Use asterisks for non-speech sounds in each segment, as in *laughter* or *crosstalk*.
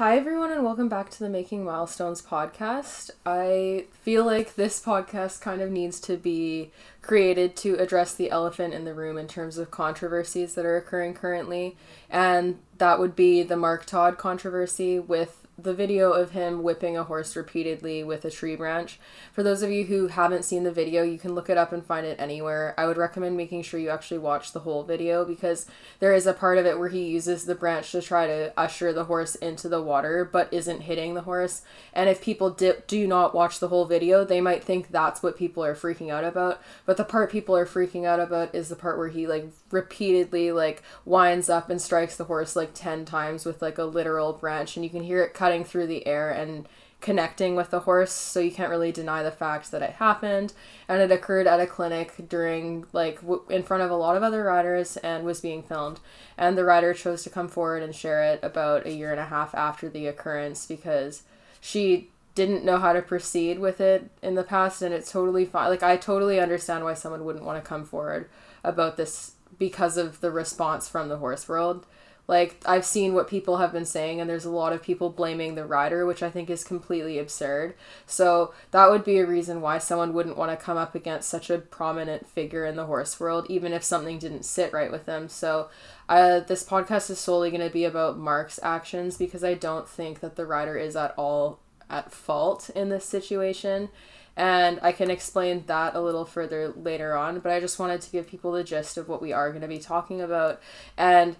Hi, everyone, and welcome back to the Making Milestones podcast. I feel like this podcast kind of needs to be created to address the elephant in the room in terms of controversies that are occurring currently, and that would be the Mark Todd controversy with the video of him whipping a horse repeatedly with a tree branch. For those of you who haven't seen the video, you can look it up and find it anywhere. I would recommend making sure you actually watch the whole video because there is a part of it where he uses the branch to try to usher the horse into the water but isn't hitting the horse. And if people dip, do not watch the whole video, they might think that's what people are freaking out about. But the part people are freaking out about is the part where he like repeatedly like winds up and strikes the horse like 10 times with like a literal branch and you can hear it cutting through the air and connecting with the horse so you can't really deny the fact that it happened. And it occurred at a clinic during like w- in front of a lot of other riders and was being filmed. And the rider chose to come forward and share it about a year and a half after the occurrence because she didn't know how to proceed with it in the past and it's totally fine like i totally understand why someone wouldn't want to come forward about this because of the response from the horse world like I've seen what people have been saying and there's a lot of people blaming the rider, which I think is completely absurd. So that would be a reason why someone wouldn't want to come up against such a prominent figure in the horse world even if something didn't sit right with them. So uh, this podcast is solely going to be about Mark's actions because I don't think that the rider is at all at fault in this situation and I can explain that a little further later on, but I just wanted to give people the gist of what we are going to be talking about. And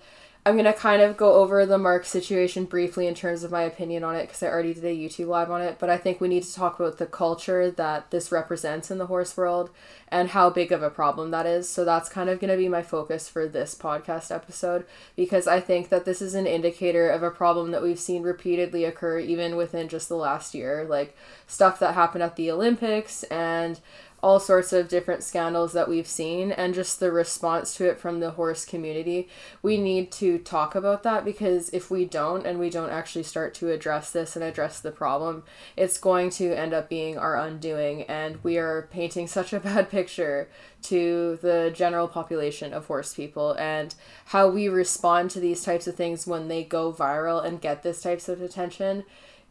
I'm gonna kind of go over the Mark situation briefly in terms of my opinion on it because I already did a YouTube live on it. But I think we need to talk about the culture that this represents in the horse world and how big of a problem that is. So that's kind of gonna be my focus for this podcast episode because I think that this is an indicator of a problem that we've seen repeatedly occur even within just the last year, like stuff that happened at the Olympics and all sorts of different scandals that we've seen and just the response to it from the horse community. We need to talk about that because if we don't and we don't actually start to address this and address the problem, it's going to end up being our undoing and we are painting *laughs* such a bad picture to the general population of horse people and how we respond to these types of things when they go viral and get this types of attention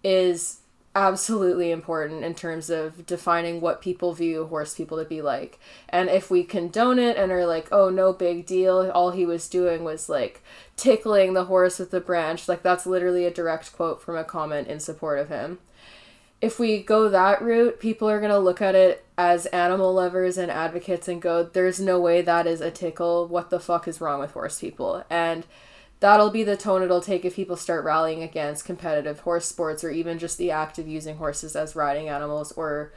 is absolutely important in terms of defining what people view horse people to be like. And if we condone it and are like, oh, no big deal, all he was doing was like tickling the horse with the branch, like that's literally a direct quote from a comment in support of him. If we go that route, people are going to look at it as animal lovers and advocates and go, there's no way that is a tickle. What the fuck is wrong with horse people? And that'll be the tone it'll take if people start rallying against competitive horse sports or even just the act of using horses as riding animals or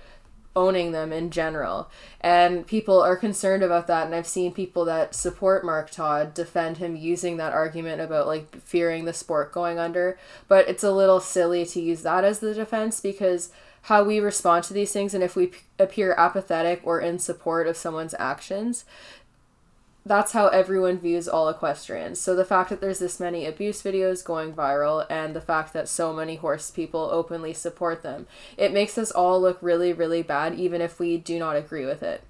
owning them in general. And people are concerned about that. And I've seen people that support Mark Todd defend him using that argument about like fearing the sport going under. But it's a little silly to use that as the defense because how we respond to these things and if we p- appear apathetic or in support of someone's actions that's how everyone views all equestrians. So the fact that there's this many abuse videos going viral and the fact that so many horse people openly support them, it makes us all look really, really bad, even if we do not agree with it.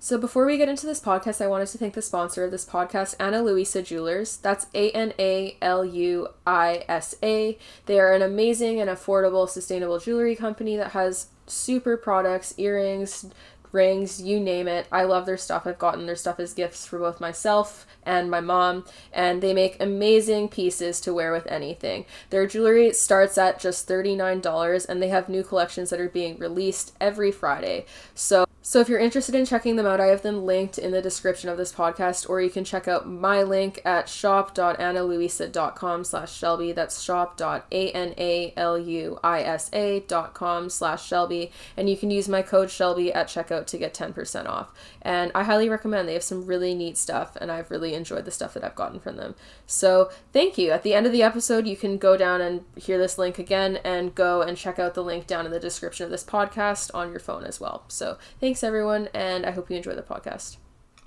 So before we get into this podcast, I wanted to thank the sponsor of this podcast, Ana Luisa Jewelers. That's A N A L U I S A. They are an amazing and affordable sustainable jewelry company that has super products, earrings, rings, you name it. I love their stuff. I've gotten their stuff as gifts for both myself and my mom, and they make amazing pieces to wear with anything. Their jewelry starts at just $39 and they have new collections that are being released every Friday. So so if you're interested in checking them out, I have them linked in the description of this podcast, or you can check out my link at shop.analuisa.com slash Shelby. That's shop.analuisa.com slash Shelby. And you can use my code Shelby at checkout to get 10% off. And I highly recommend. They have some really neat stuff, and I've really enjoyed the stuff that I've gotten from them. So thank you. At the end of the episode, you can go down and hear this link again and go and check out the link down in the description of this podcast on your phone as well. So thanks, everyone, and I hope you enjoy the podcast.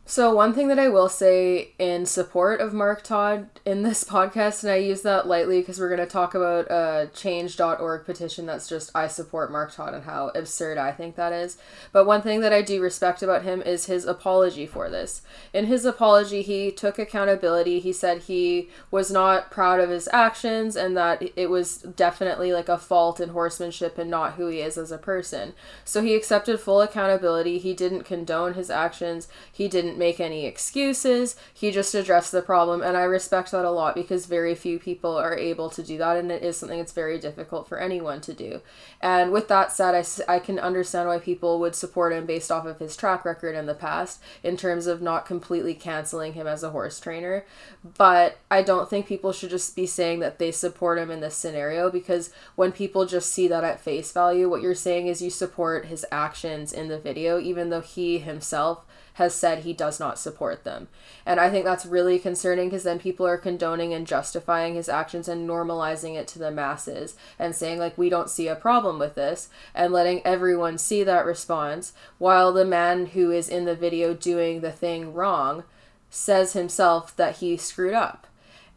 So, one thing that I will say in support of Mark Todd in this *laughs* podcast, and I use that lightly because we're going to talk about a change.org petition that's just I support Mark Todd and how absurd I think that is. But one thing that I do respect about him is his apology for this. In his apology, he took accountability. He said he was not proud of his actions and that it was definitely like a fault in horsemanship and not who he is as a person. So, he accepted full accountability. He didn't condone his actions. He didn't make any excuses. He just addressed the problem, and I respect that a lot because very few people are able to do that, and it is something that's very difficult for anyone to do. And with that said, I, I can understand why people would support him based off of his track record in the past in terms of not completely canceling him as a horse trainer. But I don't think people should just be saying that they support him in this scenario because when people just see that at face value, what you're saying is you support his actions in the video, even though he himself has said he does not support them. And I think that's really concerning because then people are condoning and justifying his actions and normalizing it to the masses and saying, like, we don't see a problem with this and letting everyone see that response while the man who is in the video doing the thing wrong says himself that he screwed up.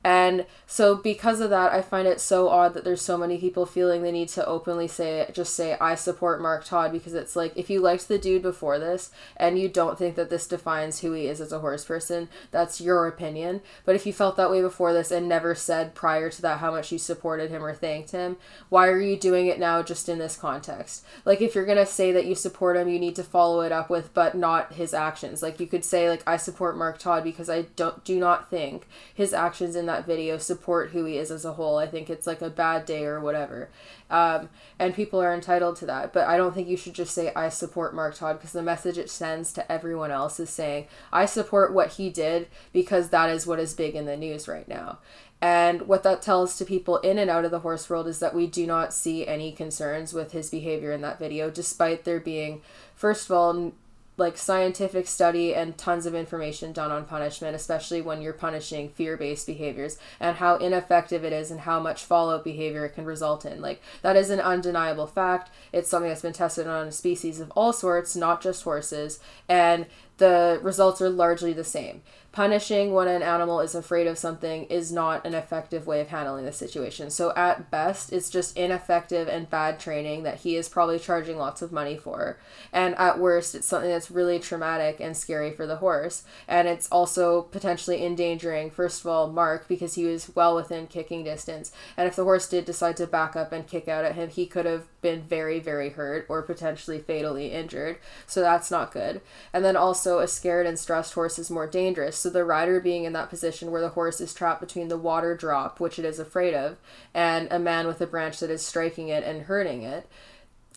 And so because of that, I find it so odd that there's so many people feeling the need to openly say just say I support Mark Todd because it's like if you liked the dude before this and you don't think that this defines who he is as a horse person, that's your opinion. But if you felt that way before this and never said prior to that how much you supported him or thanked him, why are you doing it now just in this context? Like if you're going to say that you support him, you need to follow it up with but not his actions. Like you could say like I support Mark Todd because I don't do not think his actions in that that video support who he is as a whole. I think it's like a bad day or whatever. Um, and people are entitled to that. But I don't think you should just say, I support Mark Todd, because the message it sends to everyone else is saying, I support what he did because that is what is big in the news right now. And what that tells to people in and out of the horse world is that we do not see any concerns with his behavior in that video, despite there being, first of all, like scientific study and tons of information done on punishment, especially when you're punishing fear based behaviors and how ineffective it is and how much follow up behavior it can result in. Like, that is an undeniable fact. It's something that's been tested on species of all sorts, not just horses, and the results are largely the same punishing when an animal is afraid of something is not an effective way of handling the situation. So at best, it's just ineffective and bad training that he is probably charging lots of money for. And at worst, it's something that's really traumatic and scary for the horse. And it's also potentially endangering, first of all, Mark because he was well within kicking distance. And if the horse did decide to back up and kick out at him, he could have been very, very hurt or potentially fatally injured. So that's not good. And then also, a scared and stressed horse is more dangerous. So the rider being in that position where the horse is trapped between the water drop, which it is afraid of, and a man with a branch that is striking it and hurting it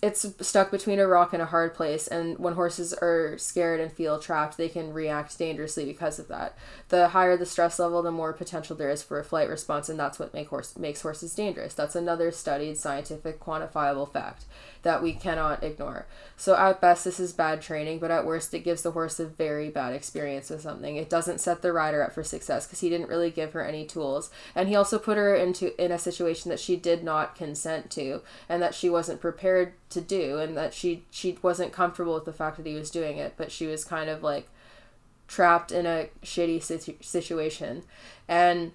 it's stuck between a rock and a hard place. And when horses are scared and feel trapped they can react dangerously because of that. The higher the stress level the more potential there is for a flight response and that's what make horse, makes horses dangerous. That's another studied scientific quantifiable fact that we cannot ignore. So at best this is bad training but at worst it gives the horse a very bad experience with something. It doesn't set the rider up for success because he didn't really give her any tools. And he also put her into in a situation that she did not consent to and that she wasn't prepared to do and that she she wasn't comfortable with the fact that he was doing it but she was kind of like trapped in a shitty situ- situation. And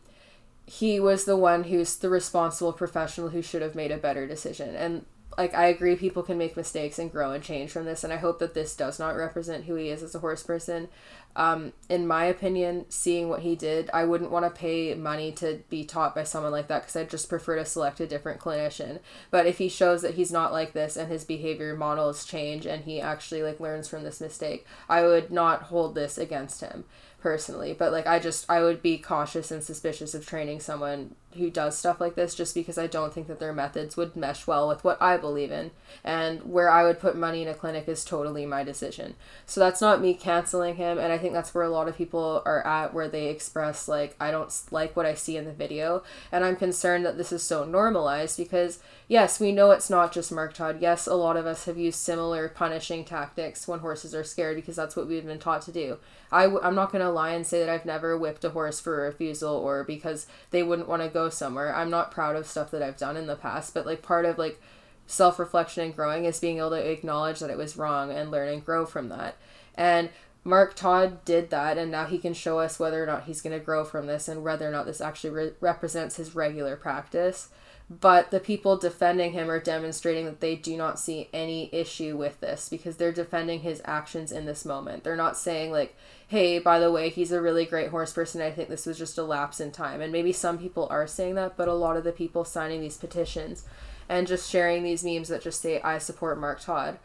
he was the one who's the responsible professional who should have made a better decision. And like I agree people can make mistakes and grow and change from this and I hope that this does not represent who he is as a horse person. Um, in my opinion, seeing what he did, I wouldn't want to pay money to be taught by someone like that because I'd just prefer to select a different clinician. But if he shows that he's not like this and his behavior models change and he actually like learns from this mistake, I would not hold this against him personally but like i just i would be cautious and suspicious of training someone who does stuff like this just because i don't think that their methods would mesh well with what i believe in. And where i would put money in a clinic is totally my decision. So that's not me canceling him and i think that's where a lot of people are at where they express like i don't like what i see in the video. And i'm concerned that this is so normalized because yes we know it's not just mark todd. Yes a lot of us have used similar punishing tactics when horses are scared because that's what we've been taught to do. I w- I'm not going to lie and say that I've never whipped a horse for a refusal or because they wouldn't want to go somewhere. I'm not proud of stuff that I've done in the past, but like part of like self reflection and growing is being able to acknowledge that it was wrong and learn and grow from that. And Mark Todd did that, and now he can show us whether or not he's going to grow from this and whether or not this actually re- represents his regular practice. But the people defending him are demonstrating that they do not see any issue with this because they're defending his actions in this moment. They're not saying, like, hey, by the way, he's a really great horse person. I think this was just a lapse in time. And maybe some people are saying that, but a lot of the people signing these petitions and just sharing these memes that just say, I support Mark Todd,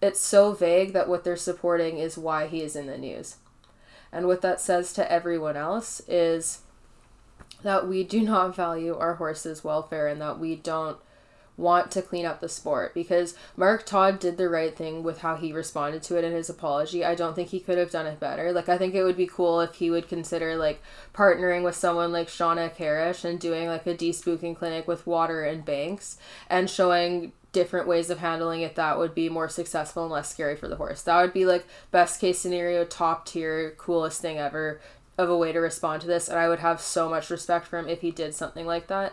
it's so vague that what they're supporting is why he is in the news. And what that says to everyone else is that we do not value our horses' welfare and that we don't want to clean up the sport because Mark Todd did the right thing with how he responded to it in his apology. I don't think he could have done it better. Like I think it would be cool if he would consider like partnering with someone like Shawna Karrasch and doing like a despooking clinic with water and banks and showing different ways of handling it that would be more successful and less scary for the horse. That would be like best case scenario, top tier, coolest thing ever of a way to respond to this and I would have so much respect for him if he did something like that.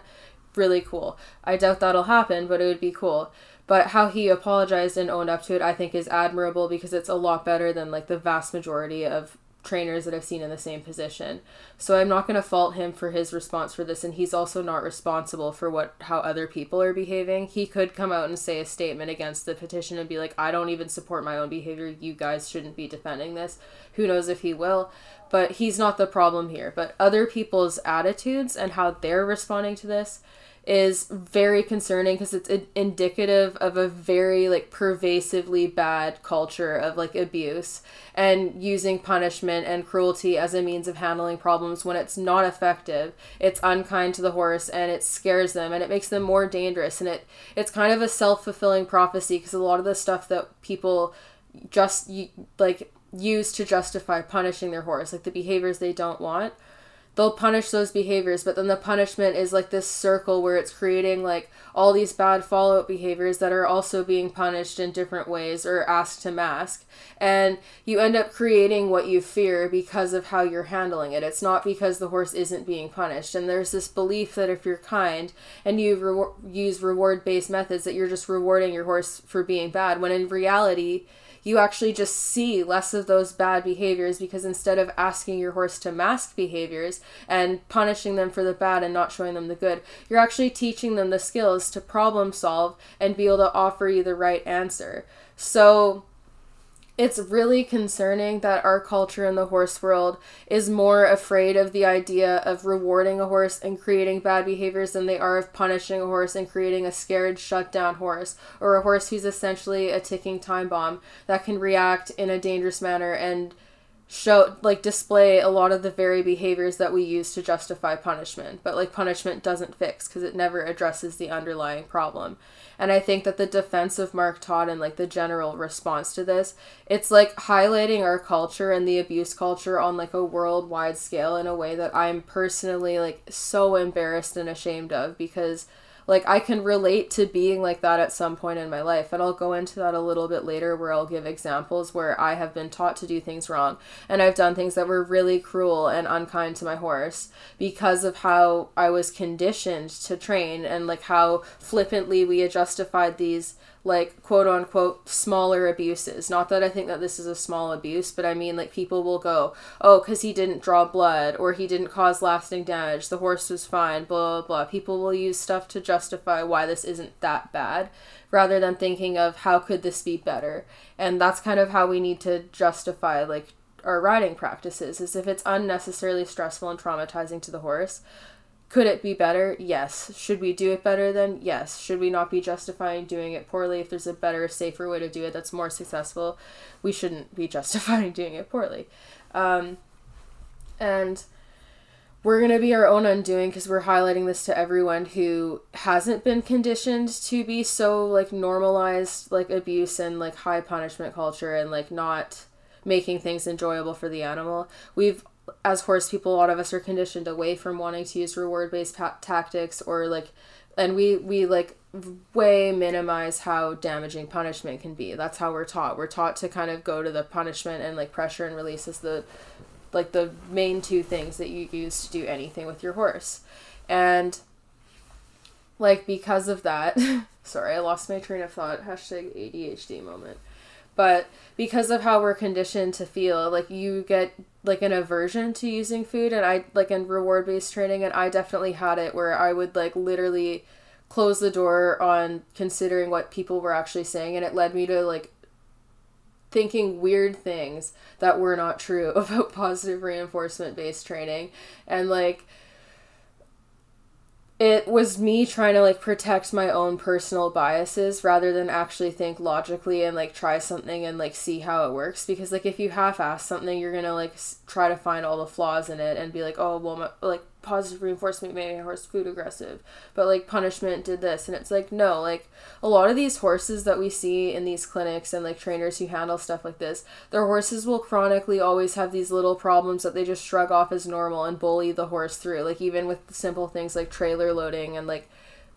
Really cool. I doubt that'll happen, but it would be cool. But how he apologized and owned up to it, I think, is admirable because it's a lot better than like the vast majority of trainers that I've seen in the same position. So I'm not going to fault him for his response for this and he's also not responsible for what how other people are behaving. He could come out and say a statement against the petition and be like I don't even support my own behavior. You guys shouldn't be defending this. Who knows if he will, but he's not the problem here. But other people's attitudes and how they're responding to this is very concerning because it's indicative of a very like pervasively bad culture of like abuse and using punishment and cruelty as a means of handling problems when it's not effective. It's unkind to the horse and it scares them and it makes them more dangerous and it it's kind of a self-fulfilling prophecy because a lot of the stuff that people just like use to justify punishing their horse like the behaviors they don't want they'll punish those behaviors but then the punishment is like this circle where it's creating like all these bad follow-up behaviors that are also being punished in different ways or asked to mask. And you end up creating what you fear because of how you're handling it. It's not because the horse isn't being punished. And there's this belief that if you're kind and you re- use reward-based methods that you're just rewarding your horse for being bad when in reality you actually just see less of those bad behaviors because instead of asking your horse to mask behaviors and punishing them for the bad and not showing them the good, you're actually teaching them the skills to problem solve and be able to offer you the right answer. So, it's really concerning that our culture in the horse world is more afraid of the idea of rewarding a horse and creating bad behaviors than they are of punishing a horse and creating a scared, shut down horse, or a horse who's essentially a ticking time bomb that can react in a dangerous manner and show like display a lot of the very behaviors that we use to justify punishment. But like punishment doesn't fix because it never addresses the underlying problem. And I think that the defense of Mark Todd and like the general response to this, it's like highlighting our culture and the abuse culture on like a worldwide scale in a way that I'm personally like so embarrassed and ashamed of because like I can relate to being like that at some point in my life. And I'll go into that a little bit later where I'll give examples where I have been taught to do things wrong and I've done things that were really cruel and unkind to my horse because of how I was conditioned to train and like how flippantly we justified these like quote unquote smaller abuses. Not that I think that this is a small abuse, but I mean like people will go, oh, because he didn't draw blood or he didn't cause lasting damage, the horse was fine, blah, blah, blah. People will use stuff to justify why this isn't that bad rather than thinking of how could this be better. And that's kind of how we need to justify like our riding practices is if it's unnecessarily stressful and traumatizing to the horse could it be better? Yes. Should we do it better then? Yes. Should we not be justifying doing it poorly if there's a better, safer way to do it that's more successful? We shouldn't be *laughs* justifying doing it poorly. Um, and we're going to be our own undoing because we're highlighting this to everyone who hasn't been conditioned to be so like normalized like abuse and like high punishment culture and like not making things enjoyable for the animal. We've as horse people, a lot of us are conditioned away from wanting to use reward based pa- tactics or like, and we we like way minimize how damaging punishment can be. That's how we're taught. We're taught to kind of go to the punishment and like pressure and release as the like the main two things that you use to do anything with your horse. And like because of that, *laughs* sorry, I lost my train of thought. Hashtag ADHD moment. But because of how we're conditioned to feel, like you get like an aversion to using food and I like in reward based training and I definitely had it where I would like literally close the door on considering what people were actually saying and it led me to like thinking weird things that were not true *laughs* about positive reinforcement based training. And like it was me trying to like protect my own personal biases rather than actually think logically and like try something and like see how it works. Because like if you half ass something you're gonna like s- try to find all the flaws in it and be like oh well my, like positive reinforcement made my horse food aggressive but like punishment did this and it's like no like a lot of these horses that we see in these clinics and like trainers who handle stuff like this their horses will chronically always have these little problems that they just shrug off as normal and bully the horse through like even with simple things like trailer loading and like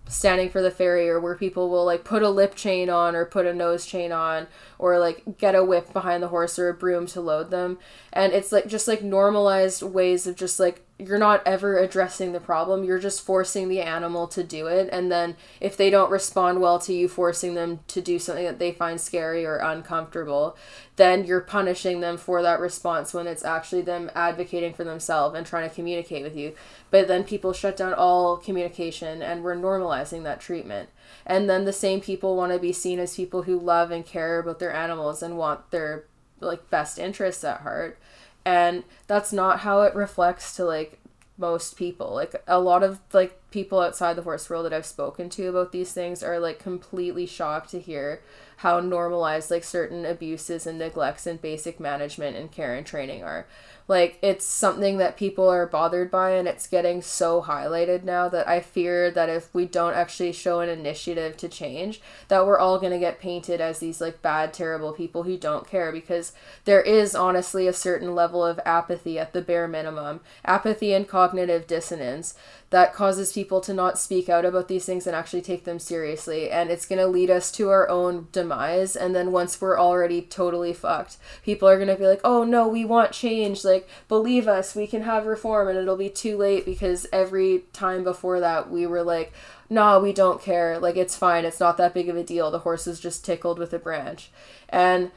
standing for the farrier where people will like put a lip chain on or put a nose chain on or like get a whip behind the horse or a broom to load them and it's like just like normalized ways of just like you're not ever addressing the problem you're just forcing the animal to do it. And then if they don't respond well to you forcing them to do something that they find scary or uncomfortable then you're punishing them for that response when it's actually them advocating for themselves and trying to communicate with you. But then people shut down all communication and we're normalizing that treatment. And then the same people want to be seen as people who love and care about their animals and want their like best interests at heart and that's not how it reflects to like most people. Like a lot of like people outside the horse world that i've spoken to about these things are like completely shocked to hear how normalized like certain abuses and neglects and basic management and care and training are like it's something that people are bothered by and it's getting so highlighted now that I fear that if we don't actually show an initiative to change, that we're all going to get painted as these like bad terrible people who don't care because there is honestly a certain level of apathy at the bare minimum. Apathy and cognitive dissonance that causes people to not speak out about these things and actually take them seriously and it's going to lead us to our own demise and then once we're already totally fucked people are going to be like oh no we want change like believe us we can have reform and it'll be too late because every time before that we were like nah we don't care. Like it's fine. It's not that big of a deal. The horse is just tickled with a branch. And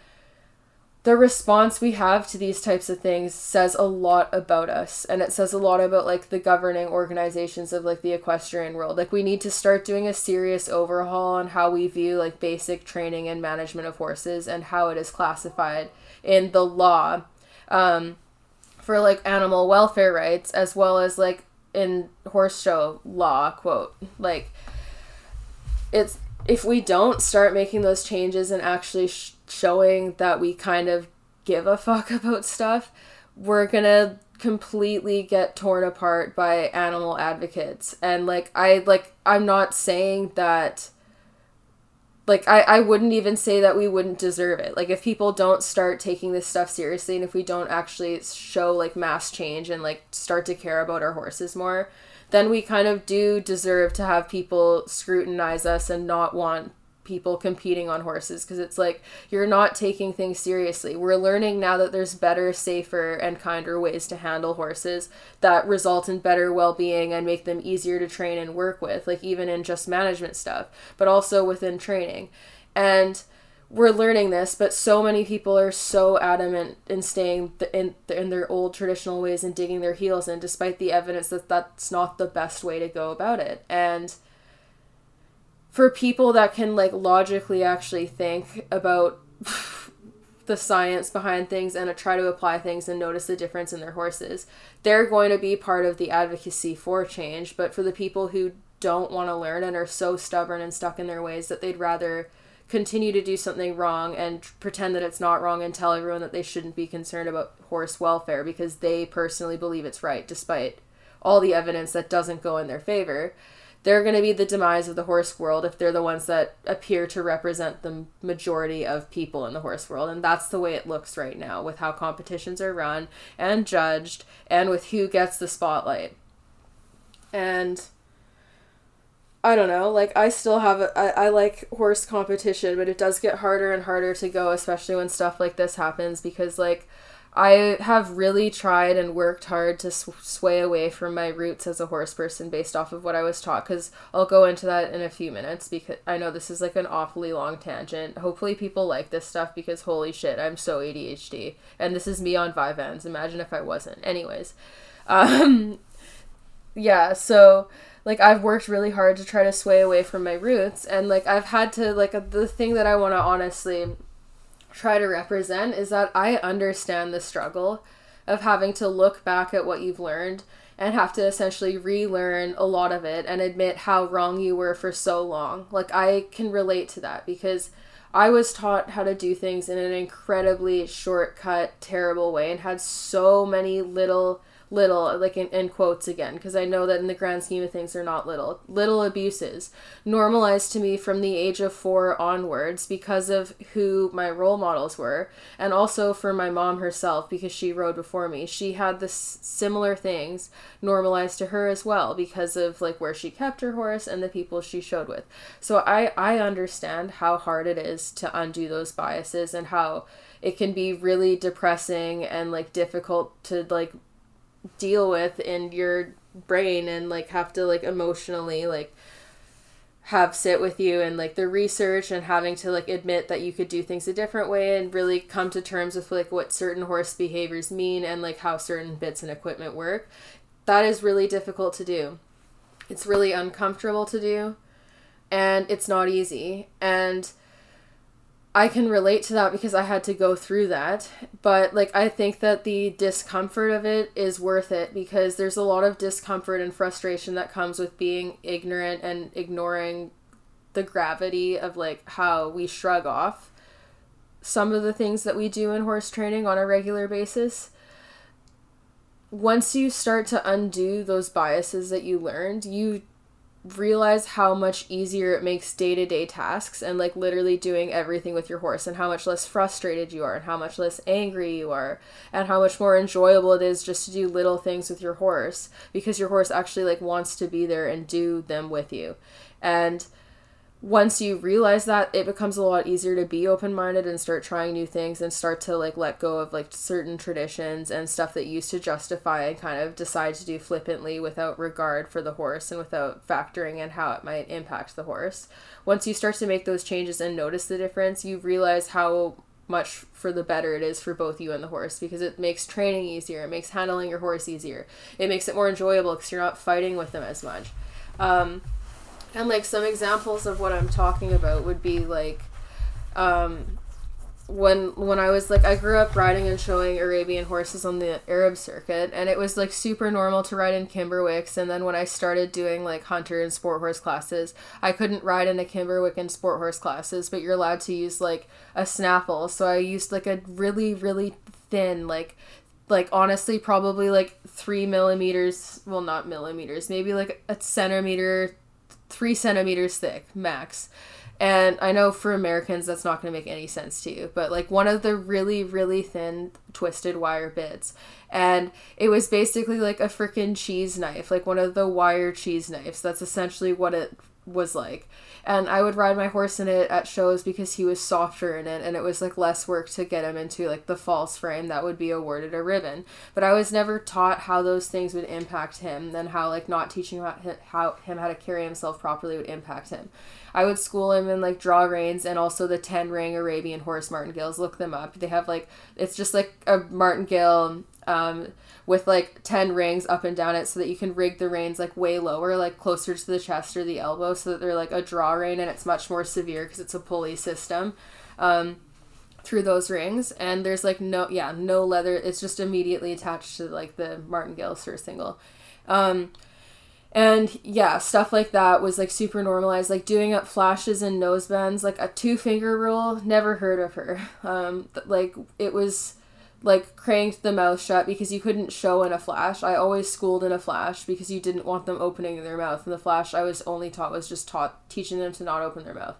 the response we have to these types of things says a lot about us. And it says a lot about like the governing organizations of like the equestrian world. Like we need to start doing a serious overhaul on how we view like basic training and management of horses and how it is classified in the law. Um, for like animal welfare rights as well as like in horse show law quote like it's if we don't start making those changes and actually sh- showing that we kind of give a fuck *laughs* about stuff, we're gonna completely get torn apart by animal advocates. And like I like I'm not saying that like I, I wouldn't even say that we wouldn't deserve it. Like if people don't start taking this stuff seriously and if we don't actually show like mass change and like start to care about our horses more then we kind of do deserve to have people scrutinize us and not want people competing on horses because it's like you're not taking things seriously. We're learning now that there's better, safer, and kinder ways to handle horses that result in better well being and make them easier to train and work with, like even in just management stuff, but also within training. And we're learning this, but so many people are so adamant in staying in in their old traditional ways and digging their heels in, despite the evidence that that's not the best way to go about it. And for people that can like logically actually think about *laughs* the science behind things and try to apply things and notice the difference in their horses, they're going to be part of the advocacy for change. But for the people who don't want to learn and are so stubborn and stuck in their ways that they'd rather continue to do something wrong and pretend that it's not wrong and tell everyone that they shouldn't be concerned about horse welfare because they personally believe it's right despite all the evidence that doesn't go in their favor they're going to be the demise of the horse world if they're the ones that appear to represent the majority of people in the horse world and that's the way it looks right now with how competitions are run and judged and with who gets the spotlight and I don't know. Like I still have a, I, I like horse competition, but it does get harder and harder to go, especially when stuff like this happens because like I have really tried and worked hard to sw- sway away from my roots as a horse person based off of what I was taught because I'll go into that in a few minutes because I know this is like an awfully long tangent. Hopefully, people like this stuff because holy shit, I'm so ADHD. And this is me on Vyvanse. Imagine if I wasn't. Anyways, *laughs* um, yeah, so like I've worked really hard to try to sway away from my roots and like I've had to like the thing that I want to honestly try to represent is that I understand the struggle of having to look back at what you've learned and have to essentially relearn a lot of it and admit how wrong you were for so long. Like I can relate to that because I was taught how to do things in an incredibly shortcut, terrible way and had so many little little, like in, in quotes again, because I know that in the grand scheme of things, they're not little. Little abuses normalized to me from the age of four onwards because of who my role models were, and also for my mom herself because she rode before me. She had the similar things normalized to her as well because of like where she kept her horse and the people she showed with. So I I understand how hard it is to undo those biases and how it can be really depressing and like difficult to like deal with in your brain and like have to like emotionally like have sit with you and like the research and having to like admit that you could do things a different way and really come to terms with like what certain horse behaviors mean and like how certain bits and equipment work that is really difficult to do. It's really uncomfortable to do and it's not easy. And I can relate to that because I had to go through that. But like I think that the discomfort of it is worth it because there's a lot of discomfort and frustration that comes with being ignorant and ignoring the gravity of like how we shrug off some of the things that we do in horse training on a regular basis. Once you start to undo those biases that you learned, you realize how much easier it makes day-to-day tasks and like literally doing everything with your horse and how much less frustrated you are and how much less angry you are and how much more enjoyable it is just to do little things with your horse because your horse actually like wants to be there and do them with you. And once you realize that it becomes a lot easier to be open-minded and start trying new things and start to like let go of like certain traditions and stuff that used to justify and kind of decide to do flippantly without regard for the horse and without factoring in how it might impact the horse. Once you start to make those changes and notice the difference you realize how much for the better it is for both you and the horse because it makes training easier it makes handling your horse easier it makes it more enjoyable because you're not fighting with them as much. Um, and like some examples of what I'm talking about would be like um when when I was like I grew up riding and showing Arabian horses on the Arab circuit and it was like super normal to ride in Kimberwicks and then when I started doing like hunter and sport horse classes I couldn't ride in a Kimberwick and sport horse classes but you're allowed to use like a snaffle so I used like a really really thin like like honestly probably like three millimeters well not millimeters maybe like a centimeter three centimeters thick max. And I know for Americans that's not going to make any sense to you, but like one of the really, really thin twisted wire bits. And it was basically like a freaking cheese knife, like one of the wire cheese knives. That's essentially what it was like. And I would ride my horse in it at shows because he was softer in it and it was like less work to get him into like the false frame that would be awarded a ribbon. But I was never taught how those things would impact him and how like not teaching how, how him how to carry himself properly would impact him. I would school him in like draw reins and also the 10 ring Arabian horse martingales. Look them up. They have like, it's just like a martingale um, with like 10 rings up and down it so that you can rig the reins like way lower, like closer to the chest or the elbow, so that they're like a draw rein and it's much more severe because it's a pulley system. Um, through those rings. And there's like no yeah no leather. It's just immediately attached to like the martingale surcingle um and yeah stuff like that was like super normalized. Like doing up flashes and nosebands like a two finger rule never heard of her. *laughs* Um like it was like cranked the mouth shut because you couldn't show in a flash. I always schooled in a flash because you didn't want them opening their mouth. In the flash I was only taught was just taught teaching them to not open their mouth.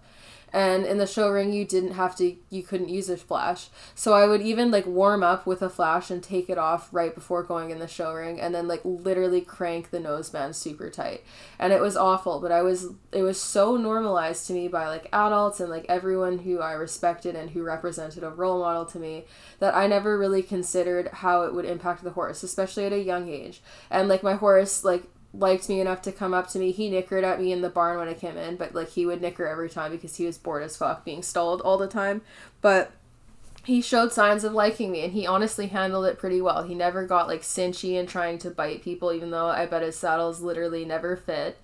And in the show ring you didn't have to you couldn't use a flash. So i would even like warm up with a flash and take it off right before going in the show ring and then like literally crank the noseband super tight. And it was awful but i was it was so normalized to me by like adults and like everyone who i respected and who represented a role model to me that i never really considered how it would impact the horse especially at a young age. And like my horse like liked me enough to come up to me. He nickered at me in the barn when I came in, but like he would nicker every time because he was bored as fuck being stalled all the time. But he showed signs of liking me and he honestly handled it pretty well. He never got like cinchy and trying to bite people, even though I bet his saddles literally never fit.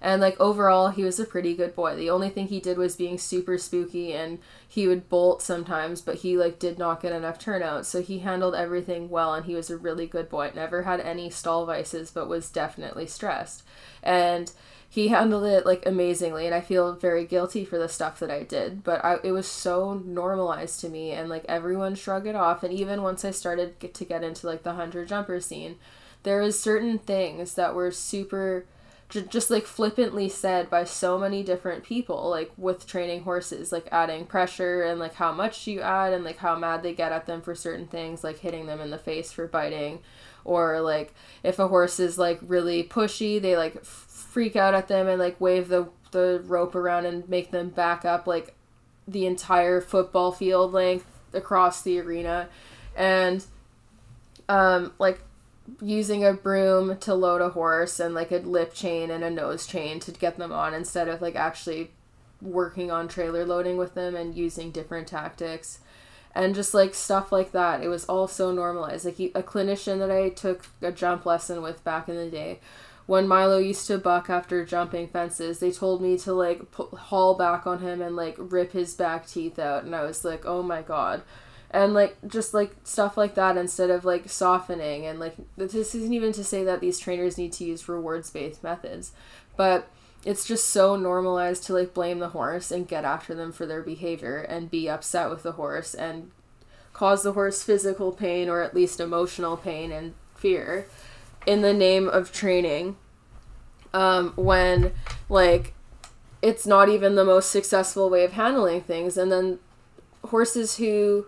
And like overall, he was a pretty good boy. The only thing he did was being super spooky and he would bolt sometimes, but he like did not get enough turnout. So he handled everything well and he was a really good boy. Never had any stall vices, but was definitely stressed. And he handled it like amazingly and i feel very guilty for the stuff that i did but I, it was so normalized to me and like everyone shrugged it off and even once i started to get into like the hunter jumper scene there was certain things that were super just like flippantly said by so many different people like with training horses like adding pressure and like how much you add and like how mad they get at them for certain things like hitting them in the face for biting. Or like if a horse is like really pushy they like freak out at them and like wave the the rope around and make them back up like the entire football field length across the arena. And um like using a broom to load a horse and like a lip chain and a nose chain to get them on instead of like actually working on trailer loading with them and using different tactics. And just like stuff like that. It was all so normalized. Like a clinician that i took a jump lesson with back in the day when milo used to buck after jumping fences they told me to like haul back on him and like rip his back teeth out. And i was like oh my god and like just like stuff like that instead of like softening and like this isn't even to say that these trainers need to use rewards based methods but it's just so normalized to like blame the horse and get after them for their behavior and be upset with the horse and cause the horse physical pain or at least emotional pain and fear in the name of training um, when like it's not even the most successful way of handling things. And then horses who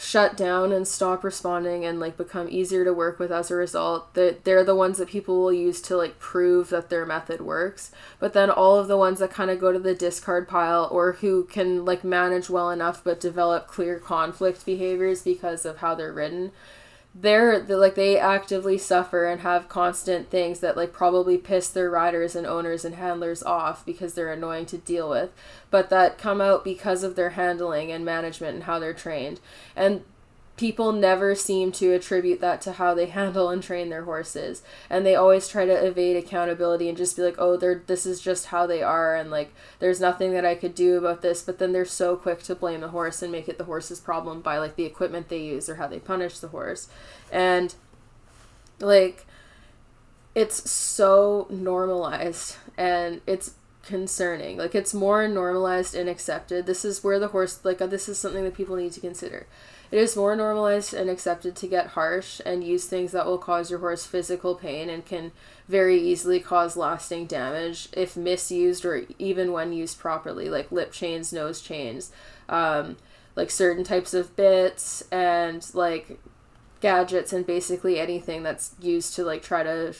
shut down and stop responding and like become easier to work with as a result that they're the ones that people will use to like prove that their method works. But then all of the ones that kind of go to the discard pile or who can like manage well enough but develop clear conflict behaviors because of how they're ridden they're, they're like they actively suffer and have constant things that like probably piss their riders and owners and handlers off because they're annoying to deal with but that come out because of their handling and management and how they're trained. And people never seem to attribute that to how they handle and train their horses. And they always try to evade accountability and just be like oh they're this is just how they are. And like there's nothing that i could do about this. But then they're so quick to blame the horse and make it the horse's problem by like the equipment they use or how they punish the horse. And like it's so normalized and it's concerning. Like it's more normalized and accepted. This is where the horse like uh, this is something that people need to consider it is more normalized and accepted to get harsh and use things that will cause your horse physical pain and can very easily cause lasting damage if misused or even when used properly, like lip chains, nose chains, um, like certain types of bits and like gadgets and basically anything that's used to like try to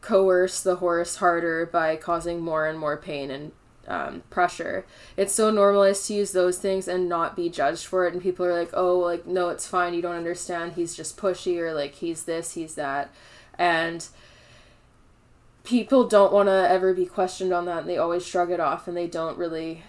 coerce the horse harder by causing more and more pain and um, pressure. It's so normalized to use those things and not be judged for it. And people are like, oh, like, no, it's fine. You don't understand. He's just pushy or like he's this, he's that. And people don't want to ever be questioned on that. And they always shrug it off and they don't really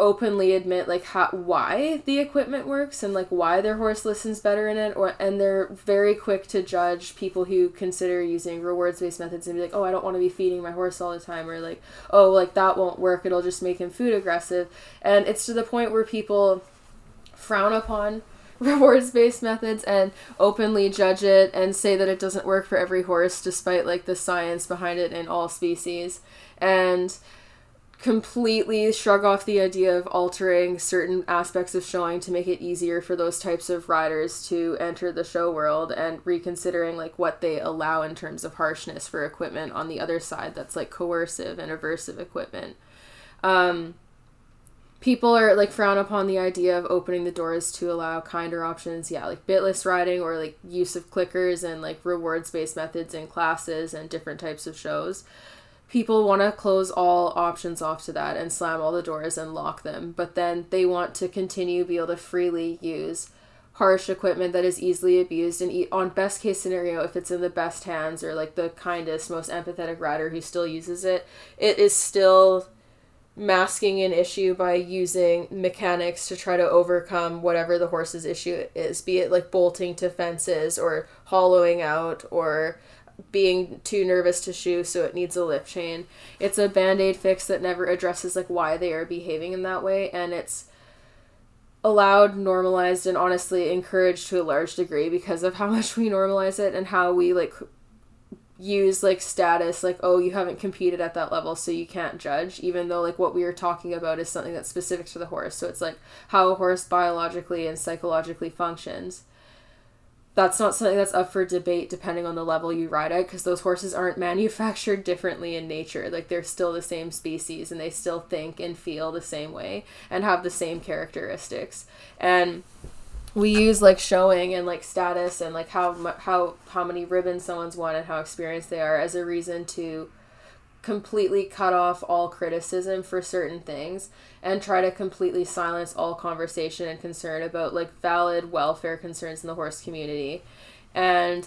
openly admit like how why the equipment works and like why their horse listens better in it or and they're very quick to judge people who consider using rewards based methods and be like oh I don't want to be feeding my horse all the time or like oh like that won't work it'll just make him food aggressive. And it's to the point where people frown upon *laughs* rewards based methods and openly judge it and say that it doesn't work for every horse despite like the science behind it in all species. And completely shrug off the idea of altering certain aspects of showing to make it easier for those types of riders to enter the show world and reconsidering like what they allow in terms of harshness for equipment on the other side that's like coercive and aversive equipment. Um, people are like frown upon the idea of opening the doors to allow kinder options. Yeah like bitless riding or like use of clickers and like rewards based methods in classes and different types of shows people want to close all options off to that and slam all the doors and lock them but then they want to continue be able to freely use harsh equipment that is easily abused and on best case scenario if it's in the best hands or like the kindest most empathetic rider who still uses it it is still masking an issue by using mechanics to try to overcome whatever the horse's issue is, be it like bolting to fences or hollowing out or being too nervous to shoe so it needs a lip chain. It's a band-aid fix that never addresses like why they are behaving in that way and it's allowed, normalized and honestly encouraged to a large degree because of how *laughs* much we normalize it and how we like use like status like oh you haven't competed at that level so you can't judge even though like what we are talking about is something that's specific to the horse so it's like how a horse biologically and psychologically functions that's not something that's up for debate depending on the level you ride at because those horses aren't *laughs* manufactured differently in nature. Like they're still the same species and they still think and feel the same way and have the same characteristics. And we use like showing and like status and like how how how many ribbons someone's won and how experienced they are as a reason to completely cut off all criticism for certain things and try to completely silence all conversation and concern about like valid welfare concerns in the horse community. And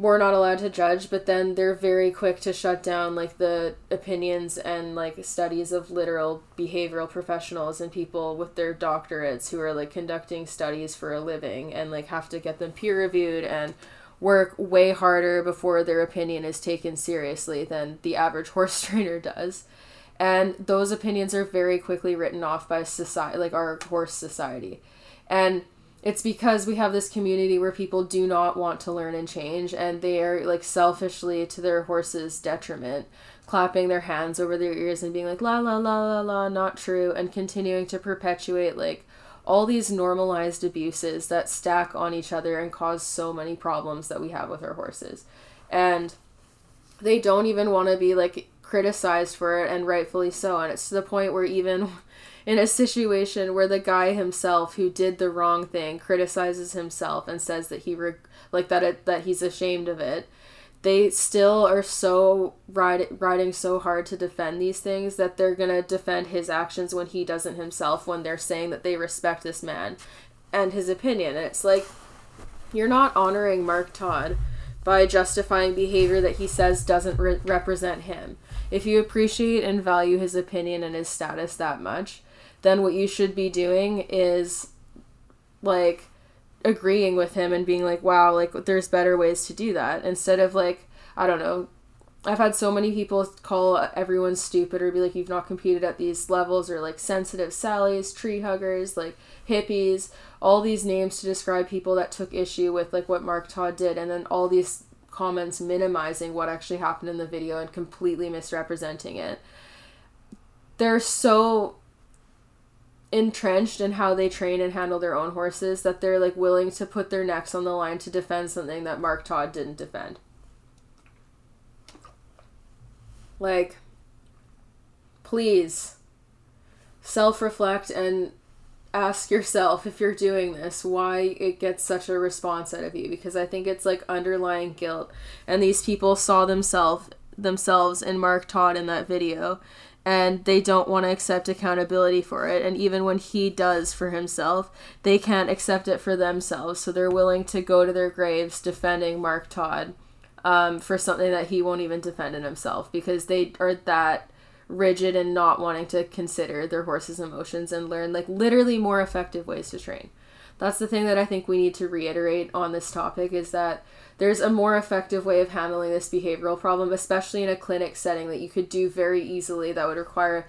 we're not allowed to judge, but then they're very quick to shut down like the opinions and like studies of literal behavioral professionals and people with their doctorates who are like conducting studies for a living and like have to get them peer reviewed and work way harder before their opinion is taken seriously than the average *laughs* horse trainer does. And those opinions are very quickly written off by society, like our horse society. And it's because we have this community where people do not want to learn and change and they are like selfishly to their horse's detriment clapping their hands over their ears and being like la la la la la not true and continuing to perpetuate like all these normalized abuses that stack on each other and cause so many problems that we have with our horses. And they don't even want to be like criticized for it and rightfully so. And it's to the point where even *laughs* in a situation where the guy himself who did the wrong thing criticizes himself and says that he re- like that it, that he's ashamed of it they still are so ride, riding so hard to defend these things that they're going to defend his actions when he doesn't himself when they're saying that they respect this man and his opinion. And it's like you're not honoring Mark Todd by justifying behavior that he says doesn't re- represent him. If you appreciate and value his opinion and his status that much then what you should be doing is like agreeing with him and being like, wow, like there's better ways to do that instead of like, I don't know. I've had so many people call everyone stupid or be like, you've not competed at these levels or like sensitive Sallies, tree huggers, like hippies, all these names to describe people that took issue with like what Mark Todd did and then all these comments minimizing what actually happened in the video and completely misrepresenting it. They're so entrenched in how they train and handle their own horses that they're like willing to put their necks on the line to defend something that Mark Todd didn't defend. Like please self-reflect and ask yourself if you're doing this why it gets such a response out of you. Because I think it's like underlying guilt. And these people saw themselves themselves in Mark Todd in that video and they don't want to accept accountability for it. And even when he does for himself, they can't accept it for themselves. So they're willing to go to their graves defending Mark Todd um, for something that he won't even defend in himself because they are that rigid and not wanting to consider their horse's emotions and learn like literally more effective ways to train. That's the thing that I think we need to reiterate on this topic is that there's a more effective way of handling this behavioral problem, especially in a clinic setting that you could do very easily that would require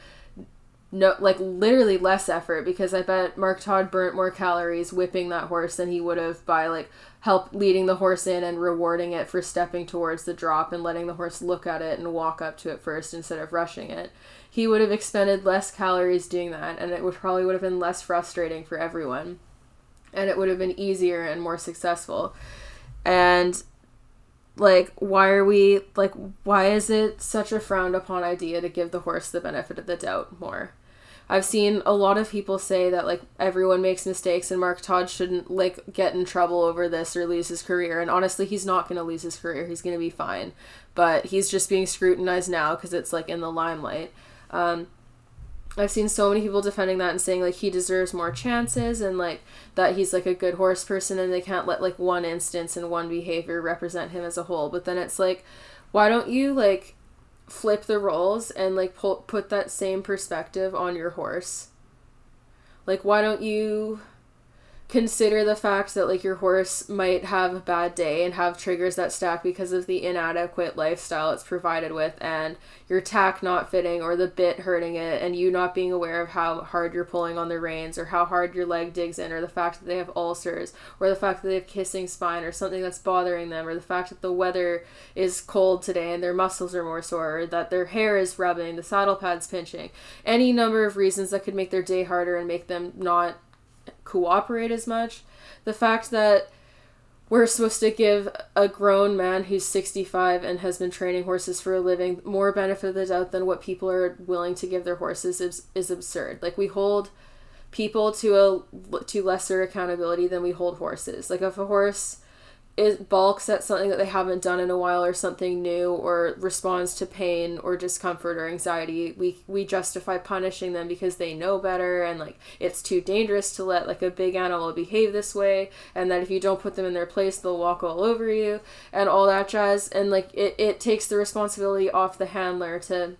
no like literally less effort because I bet Mark Todd burnt more calories whipping that horse than he would have by like help leading the horse in and rewarding it for stepping towards the drop and letting the horse look at it and walk up to it first instead of rushing it. He would have expended less calories doing that and it would probably would have been less frustrating for everyone. And it would have been easier and more successful. And like why are we like why is it such a frowned upon idea to give the horse the benefit of the doubt more? I've seen a lot of people say that like everyone makes mistakes and mark todd shouldn't like get in trouble over this or lose his career. And honestly he's not going to lose his career. He's going to be fine. But he's just being scrutinized now because it's like in the limelight. Um, I've seen so many people defending that and saying like he deserves more chances and like that he's like a good horse person and they can't let like one instance and one behavior represent him as a whole. But then it's like, why don't you like flip the roles and like pull, put that same perspective on your horse? Like, why don't you consider the fact that like your horse might have a bad day and have triggers that stack because of the inadequate lifestyle it's provided with and your tack not fitting or the bit hurting it and you not being aware of how hard you're pulling on the reins or how hard your leg digs in or the fact that they have ulcers or the fact that they have kissing spine or something that's bothering them or the fact that the weather is cold today and their muscles are more sore or that their hair is rubbing the saddle pads pinching any number of reasons that could make their day harder and make them not cooperate as much. The fact that we're supposed to give a grown man who's 65 and has been training horses for a living more benefit of the doubt than what people are willing to give their horses is, is absurd. Like we hold people to a to lesser accountability than we hold horses. Like if a horse it balks at something that they haven't done in a while or something new or responds to pain or discomfort or anxiety we we justify punishing them because they know better and like it's too dangerous to let like a big animal behave this way and that if you don't put them in their place they'll walk all over you and all that jazz. And like it, it takes the responsibility off the handler to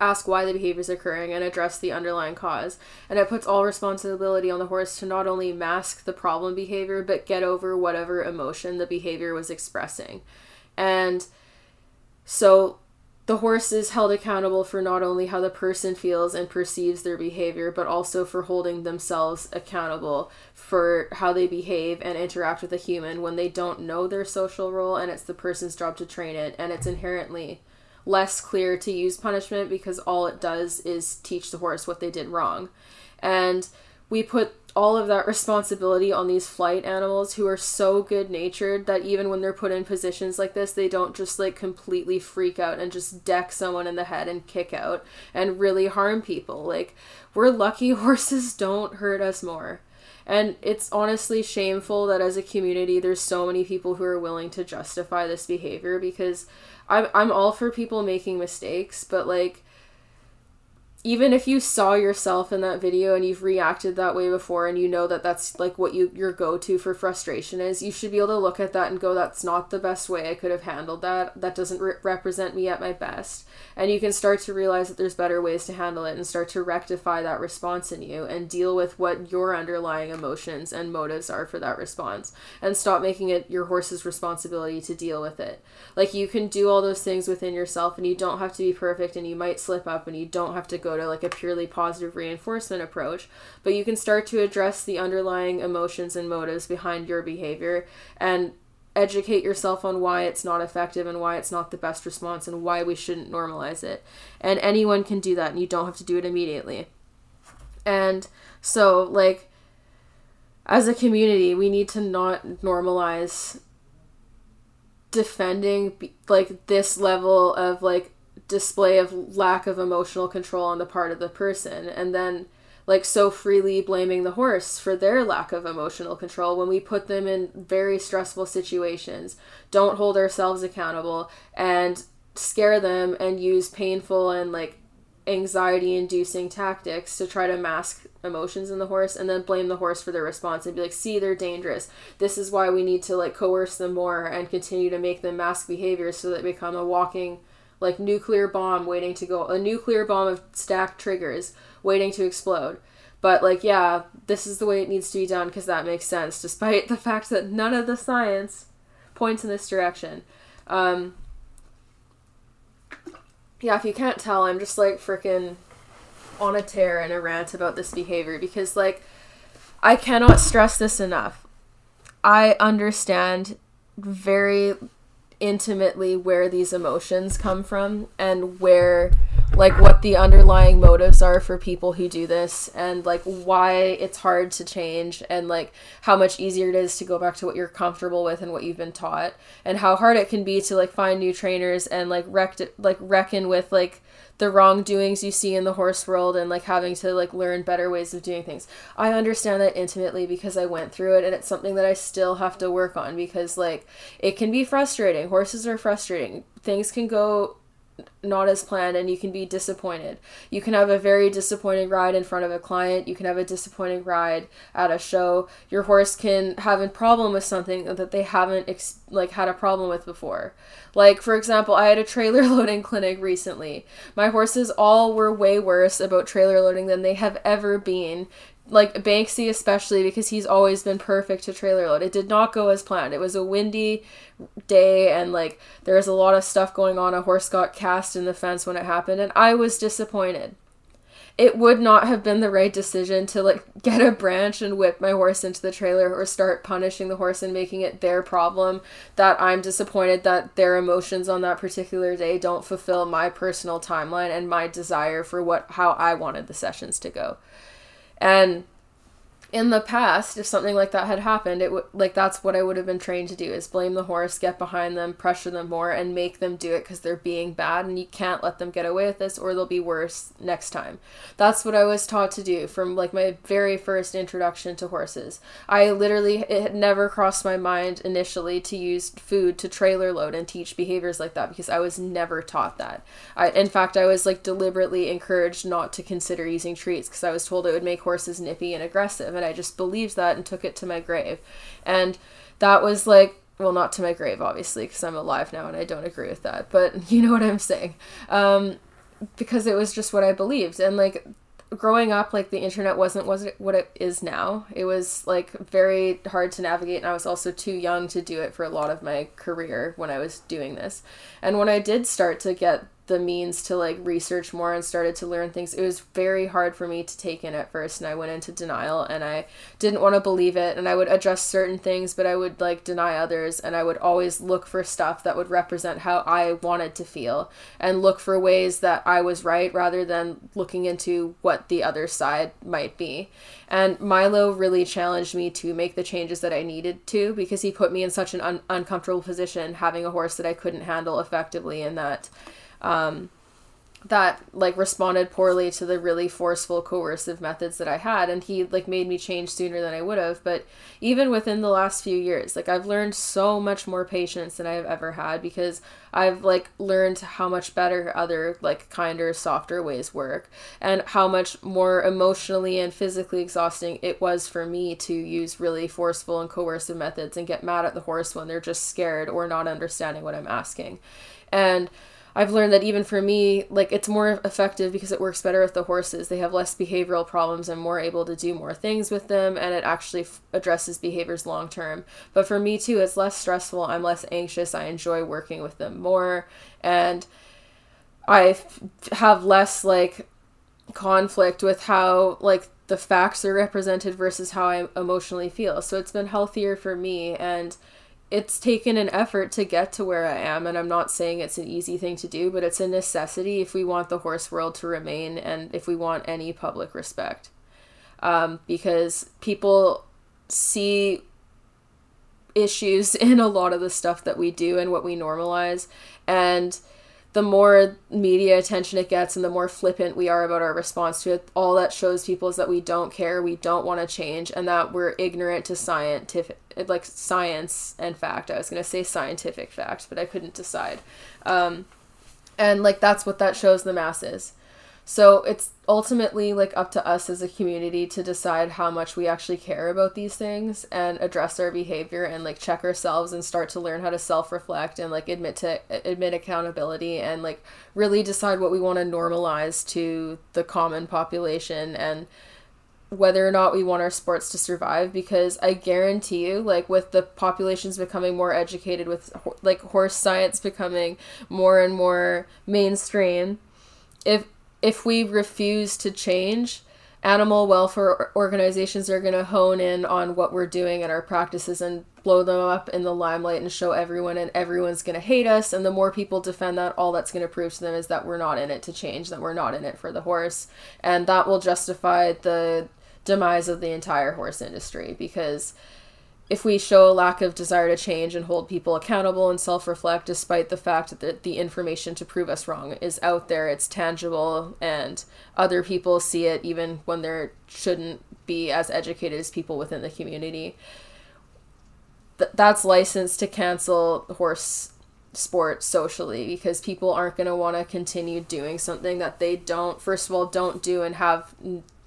ask why the behavior is occurring and address the underlying cause. And it puts all responsibility on the horse to not only mask the problem behavior, but get over whatever emotion the behavior was expressing. And so the horse is held accountable for not only how the person feels and perceives their behavior, but also for holding themselves accountable for how they behave and interact with a human when they don't know their social role and it's the person's job to train it and it's inherently less clear to use punishment because all it does is teach the horse what they did wrong. And we put all of that responsibility on these flight animals who are so good natured that even when they're put in positions like this, they don't just like completely freak out and just deck someone in the head and kick out and really harm people. Like, we're lucky *laughs* horses don't hurt us more. And it's honestly shameful that as a community, there's so many people who are willing to justify this behavior because I'm I'm all for people making mistakes, but like even if you saw yourself in that video and you've reacted that way before and you know that that's like what you your go-to for frustration is you should be able to look at that and go that's not the best way i could have handled that. That doesn't re- represent me at my best. And you can start to realize that there's better ways to handle it and start to rectify that response in you and deal with what your underlying emotions and motives are for that response and stop making it your horse's responsibility to deal with it. Like you can do all those things within yourself and you don't have to be perfect and you might slip up and you don't have to go to like a purely positive reinforcement approach, but you can start to address the underlying emotions and motives behind your behavior and educate yourself on why it's not effective and why it's not the best response and why we shouldn't normalize it. And anyone can do that and you don't have to do it immediately. And so, like, as a community, we need to not normalize defending like this level of like display of lack of emotional control on the part of the person and then like so freely blaming the horse for their lack of emotional control when we put them in very stressful situations don't hold ourselves accountable and scare them and use painful and like anxiety inducing tactics to try to mask emotions in the horse and then blame the horse for their response and be like see they're dangerous. This is why we need to like coerce them more and continue to make them mask behaviors so that they become a walking like nuclear bomb waiting to go a nuclear bomb of stacked triggers waiting to explode. But like yeah this is the way it needs to be done because that makes sense despite *laughs* the fact that none of the science points in this direction. Um yeah if you can't tell i'm just like freaking on a tear and a rant about this behavior because like i cannot stress this enough. I understand very intimately where these emotions come from and where like what the underlying motives are for people who do this and like why it's hard to change and like how much easier it is to go back to what you're comfortable with and what you've been taught and how hard it can be to like find new trainers and like rect like reckon with like the wrongdoings you see in the horse world and like having to like learn better ways of doing things. I understand that intimately because I went through it and it's something that I still have to work on because like it can be frustrating. Horses are frustrating. Things can go not as planned and you can be disappointed. You can have a very disappointing ride in front of a client, you can have a disappointing ride at a show. Your horse can have a problem with something that they haven't ex- like had a problem with before. Like for example, I had a trailer *laughs* loading clinic recently. My horses all were way worse about trailer loading than they have ever been like Banksy especially because he's always been perfect to trailer load. It did not go as planned. It was a windy day and like there was a lot of stuff going on. A horse got cast in the fence when it happened and I was disappointed. It would not have been the right decision to like *laughs* get a branch and whip my horse into the trailer or start punishing the horse and making it their problem that I'm disappointed that their emotions on that particular day don't fulfill my personal timeline and my desire for what how I wanted the sessions to go. And in the past, if something like that had happened, it would like that's what I would have been trained to do is blame the horse, get behind them, pressure them more, and make them do it because they're being bad, and you can't let them get away with this, or they'll be worse next time. That's what I was taught to do from like my very first introduction to horses. I literally it had never crossed my mind initially to use food to trailer load and teach behaviors like that because I was never taught that. I, in fact, I was like deliberately encouraged not to consider using treats because I was told it would make horses nippy and aggressive, and I just believed that and took it to my grave. And that was like, well, not to my grave, obviously, because I'm alive now and I don't agree with that, but *laughs* you know what I'm saying. Um, because it was just what I believed. And like, growing up like the internet wasn't was it what it is now it was like very hard to navigate and i was also too young to do it for a lot of my career when i was doing this and when i did start to get the means to like research more and started to learn things. It was very hard for me to take in at first and i went into denial and i didn't want to believe it and i would address certain things but i would like deny others and i would always look for stuff that would represent how i wanted to feel and look for ways that i was right rather than looking into what the other side might be. And milo really challenged me to make the changes that i needed to because he put me in such an un- uncomfortable position having a horse that i couldn't handle effectively and that um, that like responded poorly to the really forceful coercive methods that I had. And he like made me change sooner than I would have. But even within the last few years like I've learned so much more patience than I've ever had because I've like learned how much better other like kinder softer ways work and how much more emotionally and physically exhausting it was for me to use really forceful and coercive methods and get mad at the horse when they're just scared or not understanding what I'm asking. And I've learned that even for me, like it's more effective because it works better with the horses. They have less behavioral problems and more able to do more things with them, and it actually f- addresses behaviors long term. But for me too, it's less stressful. I'm less anxious. I enjoy working with them more, and I f- have less like conflict with how like the facts are represented versus how I emotionally feel. So it's been healthier for me and it's taken an effort to get to where I am, and I'm not saying it's an easy thing to do, but it's a necessity if we want the horse world to remain and if we want any public respect. Um, because people see issues *laughs* in a lot of the stuff that we do and what we normalize, and the more media attention it gets and the more flippant we are about our response to it, all that shows people is that we don't care, we don't want to change, and that we're ignorant to scientific, like science and fact. I was gonna say scientific fact, but I couldn't decide. Um, and like that's what that shows the masses. So it's ultimately like up to us as a community to decide how much we actually care about these things and address our behavior and like check ourselves and start to learn how to self-reflect and like admit to admit accountability and like really decide what we want to normalize to the common population and whether or not we want our sports to survive because I guarantee you like with the populations becoming more educated with like horse science becoming more and more mainstream if if we refuse to change, animal welfare organizations are going to hone in on what we're doing and our practices and blow them up in the limelight and show everyone and everyone's going to hate us. And the more people defend that all that's going to prove to them is that we're not in it to change that we're not in it for the horse. And that will justify the demise of the entire horse industry because if we show a lack of desire to change and hold people accountable and self reflect, despite the fact that the information to prove us wrong is out there, it's tangible, and other people see it even when they shouldn't be as educated as people within the community, th- that's licensed to cancel horse sport socially because people aren't going to want to continue doing something that they don't, first of all, don't do and have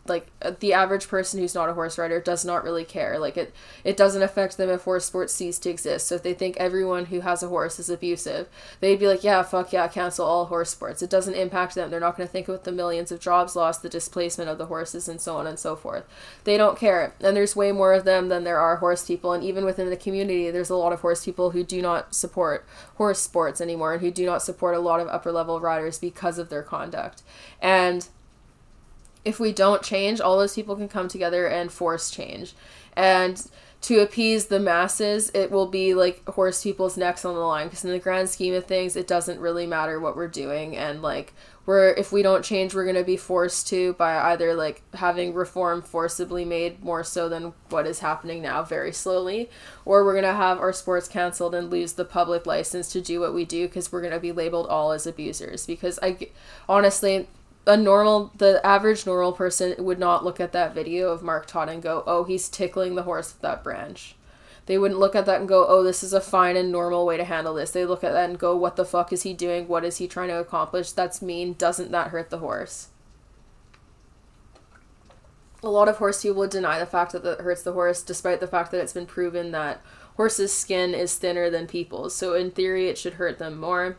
like uh, the average person who's not a horse rider does not really care. Like it it doesn't affect them if horse sports cease to exist. So if they think everyone who has a horse is abusive they'd be like yeah fuck yeah cancel all horse sports. It doesn't impact them. They're not going to think about the millions of jobs lost the displacement of the horses and so on and so forth. They don't care. And there's way more of them than there are horse people. And even within the community there's a lot of horse people who do not support horse sports anymore and who do not support a lot of upper level riders because of their conduct. And if we don't change, all those people can come together and force change. And to appease the masses, it will be like horse people's necks on the line. Because in the grand scheme of things, it doesn't really matter what we're doing. And like we're if we don't change, we're going to be forced to by either like having reform forcibly made more so than what is happening now very slowly or we're going to have our sports canceled and lose the public license to do what we do because we're going to be labeled all as abusers. Because I honestly a normal the average normal person would not look at that video of Mark Todd and go, "Oh, he's tickling the horse with that branch." They wouldn't look at that and go, "Oh, this is a fine and normal way to handle this." They look at that and go, "What the fuck is he doing? What is he trying to accomplish? That's mean. Doesn't that hurt the horse?" A lot of horse people deny the fact that it hurts the horse, despite the fact that it's been proven that horses' skin is thinner than people's. So in theory, it should hurt them more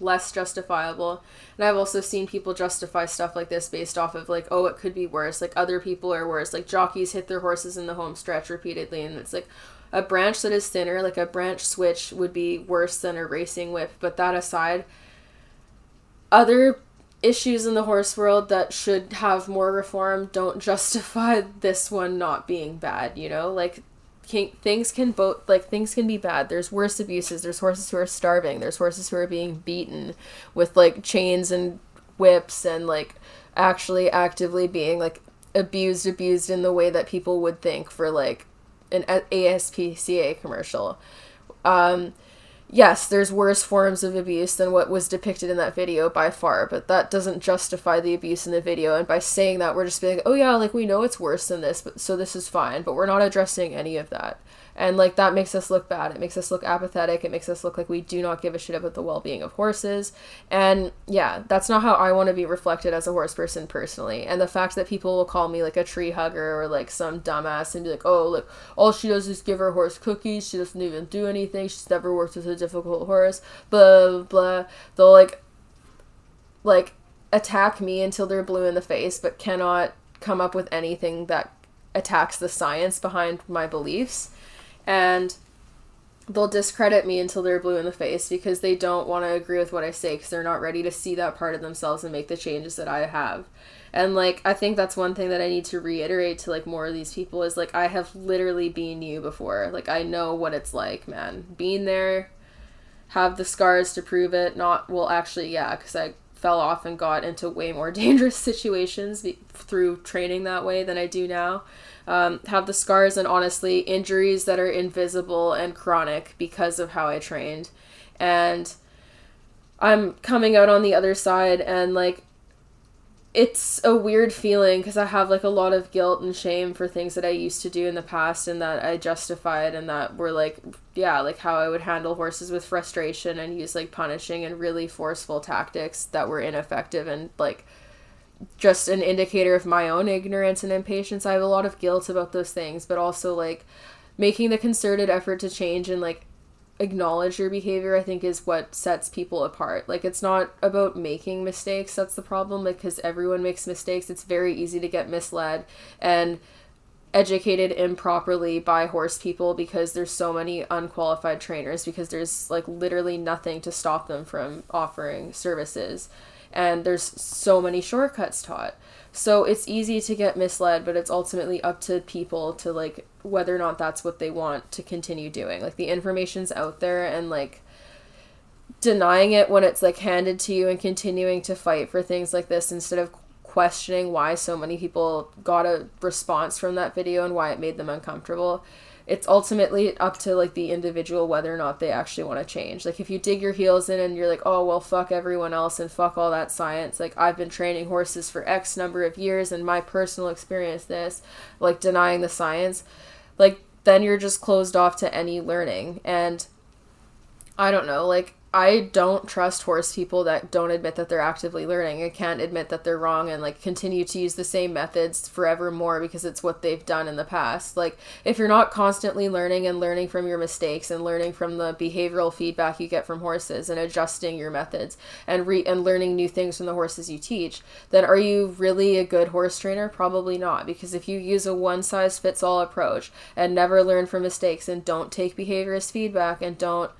less justifiable. And I've also seen people justify stuff like this based off of like, oh, it could be worse. Like other people are worse. Like jockeys hit their horses in the home stretch repeatedly, and it's like a branch that is thinner, like a branch switch, would be worse than a racing whip. But that aside, other issues in the horse world that should have more reform don't *laughs* justify this one not being bad. You know, like can, things can both like things can be bad. There's worse abuses. There's horses who are starving. There's horses who are being beaten with like chains and whips and like actually actively being like abused abused in the way that people would think for like an ASPCA commercial. Um yes, there's worse forms of abuse than what was depicted in that video by far, but that doesn't justify the abuse in the video. And by saying that, we're just being like, oh yeah, like we know it's worse than this, but so this is fine. But we're not addressing any of that and like that makes us look bad. It makes us look apathetic. It makes us look like we do not give a shit about the well-being of horses. And yeah that's not how i want to be reflected as a horse person personally. And the fact that people will call me like a tree hugger or like some dumbass and be like oh look, all she does is give her horse cookies. She doesn't even do anything. She's never worked with a difficult horse. Blah blah, blah. they'll like like attack me until they're blue in the face but cannot come up with anything that attacks the science behind my beliefs and they'll discredit me until they're blue in the face because they don't want to agree with what I say because they're not ready to see that part of themselves and make the changes that I have. And like I think that's one thing that I need to reiterate to like more of these people is like I have literally been you before. Like I know what it's like, man. Being there, have the scars to prove it. Not well actually yeah, cuz I fell off and got into way more *laughs* dangerous situations through training that way than I do now um, have the scars and honestly injuries that are invisible and chronic because of how I trained. And I'm coming out on the other side and like it's a weird feeling because I have like a lot of guilt and shame for things that I used to do in the past and that I justified and that were like yeah, like how I would handle horses with frustration and use like punishing and really forceful tactics that were ineffective and like just an indicator of my own ignorance and impatience. I have a lot of guilt about those things, but also like making the concerted effort to change and like acknowledge your behavior I think is what sets people apart. Like it's not about making mistakes that's the problem because everyone makes mistakes. It's very easy to get misled and educated improperly by horse people because there's so many unqualified trainers because there's like literally nothing to stop them from offering services and there's so many shortcuts taught. So it's easy to get misled, but it's ultimately up to people to like whether or not that's what they want to continue doing. Like the information's out there and like denying it when it's like handed to you and continuing to fight for things like this instead of questioning why so many people got a response from that video and why it made them uncomfortable it's ultimately up to like the individual whether or not they actually want to change. Like if you dig your heels in and you're like, "Oh, well fuck everyone else and fuck all that science." Like I've been training horses for X number of years and my personal experience this, like denying the science, like then you're just closed off to any learning. And I don't know, like I don't trust horse people that don't admit that they're actively learning and can't admit that they're wrong and like continue to use the same methods forevermore because it's what they've done in the past. Like if you're not constantly learning and learning from your mistakes and learning from the behavioral feedback you get from horses and adjusting your methods and re and learning new things from the horses you teach, then are you really a good horse trainer? Probably not because if you use a one size fits all approach and never learn from mistakes and don't take behaviorist feedback and don't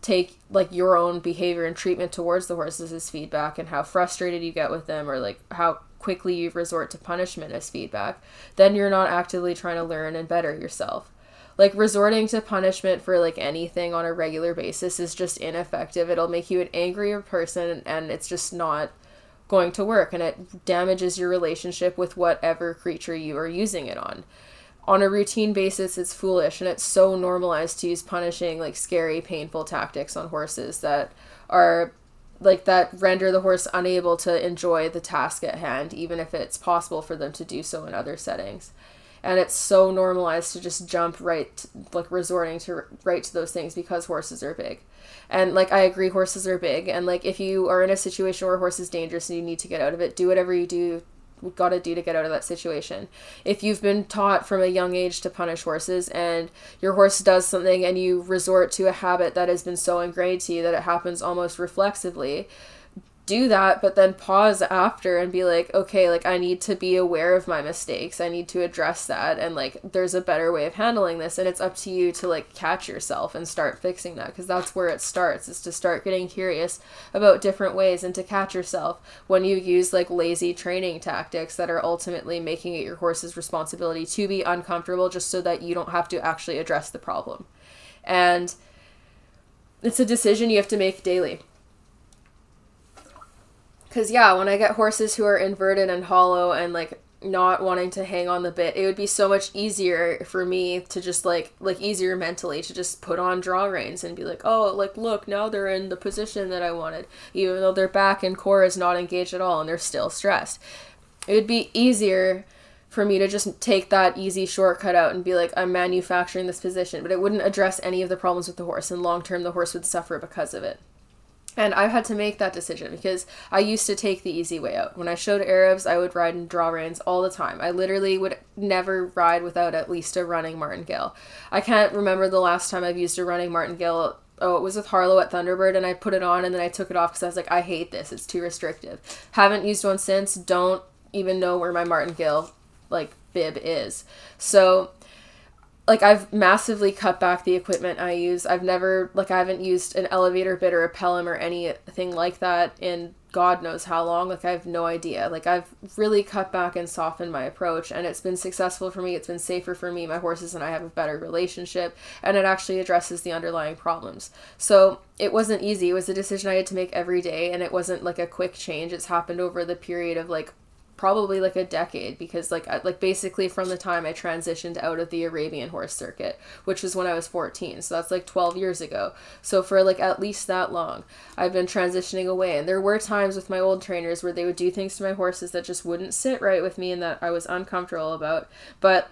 take like your own behavior and treatment towards the horses as feedback and how frustrated you get with them or like how quickly you resort to punishment as feedback, then you're not actively trying to learn and better yourself. Like resorting to punishment for like anything on a regular basis is just ineffective. It'll make you an angrier person and it's just not going to work and it damages your relationship with whatever creature you are using it on on a routine basis it's foolish and it's so normalized to use punishing like scary painful tactics on horses that are like that render the horse unable to enjoy the task at hand even if it's possible for them to do so in other settings. And it's so normalized to just jump right like resorting to right to those things because horses are big. And like i agree horses are big and like if you are in a situation where a horse is dangerous and you need to get out of it do whatever you do got to do to get out of that situation. If you've been taught from a young age to punish horses and your horse does something and you resort to a habit that has been so ingrained to you that it happens almost reflexively, do that, but then pause after and be like, okay, like I need to be aware of my mistakes. I need to address that. And like, there's a better way of handling this. And it's up to you to like catch yourself and start fixing that because that's where it starts is to start getting curious about different ways and to catch yourself when you use like lazy training tactics that are ultimately making it your horse's responsibility to be uncomfortable just so that you don't have to actually address the problem. And it's a decision you have to make daily because, yeah, when I get horses who are inverted and hollow and like not wanting to hang on the bit, it would be so much easier for me to just like, like easier mentally to just put on draw reins and be like, oh, like, look, now they're in the position that I wanted, even though their back and core is not engaged at all and they're still stressed. It would be easier for me to just take that easy shortcut out and be like, I'm manufacturing this position, but it wouldn't address any of the problems with the horse, and long term, the horse would suffer because of it. And I've had to make that decision because I used to take the easy way out. When I showed Arabs, I would ride in draw reins all the time. I literally would never ride without at least a running martingale. I can't remember the last time I've used a running martingale. Oh, it was with Harlow at Thunderbird, and I put it on and then I took it off because I was like, I hate this. It's too restrictive. Haven't used one since. Don't even know where my martingale like bib is. So like I've massively cut back the equipment I use. I've never like I haven't used an elevator bit or a Pelham or anything like that in God knows how long. Like I have no idea. Like I've really cut back and softened my approach and it's been successful for me. It's been safer for me. My horses and I have a better relationship and it actually addresses the underlying problems. So it wasn't easy. It was a decision I had to make every day and it wasn't like a quick change. It's happened over the period of like probably like a decade because like like basically from the time I transitioned out of the Arabian horse circuit, which was when I was 14. So that's like 12 years ago. So for like at least that long, I've been transitioning away. And there were times with my old trainers where they would do things to my horses that just wouldn't sit right with me and that I was uncomfortable about. But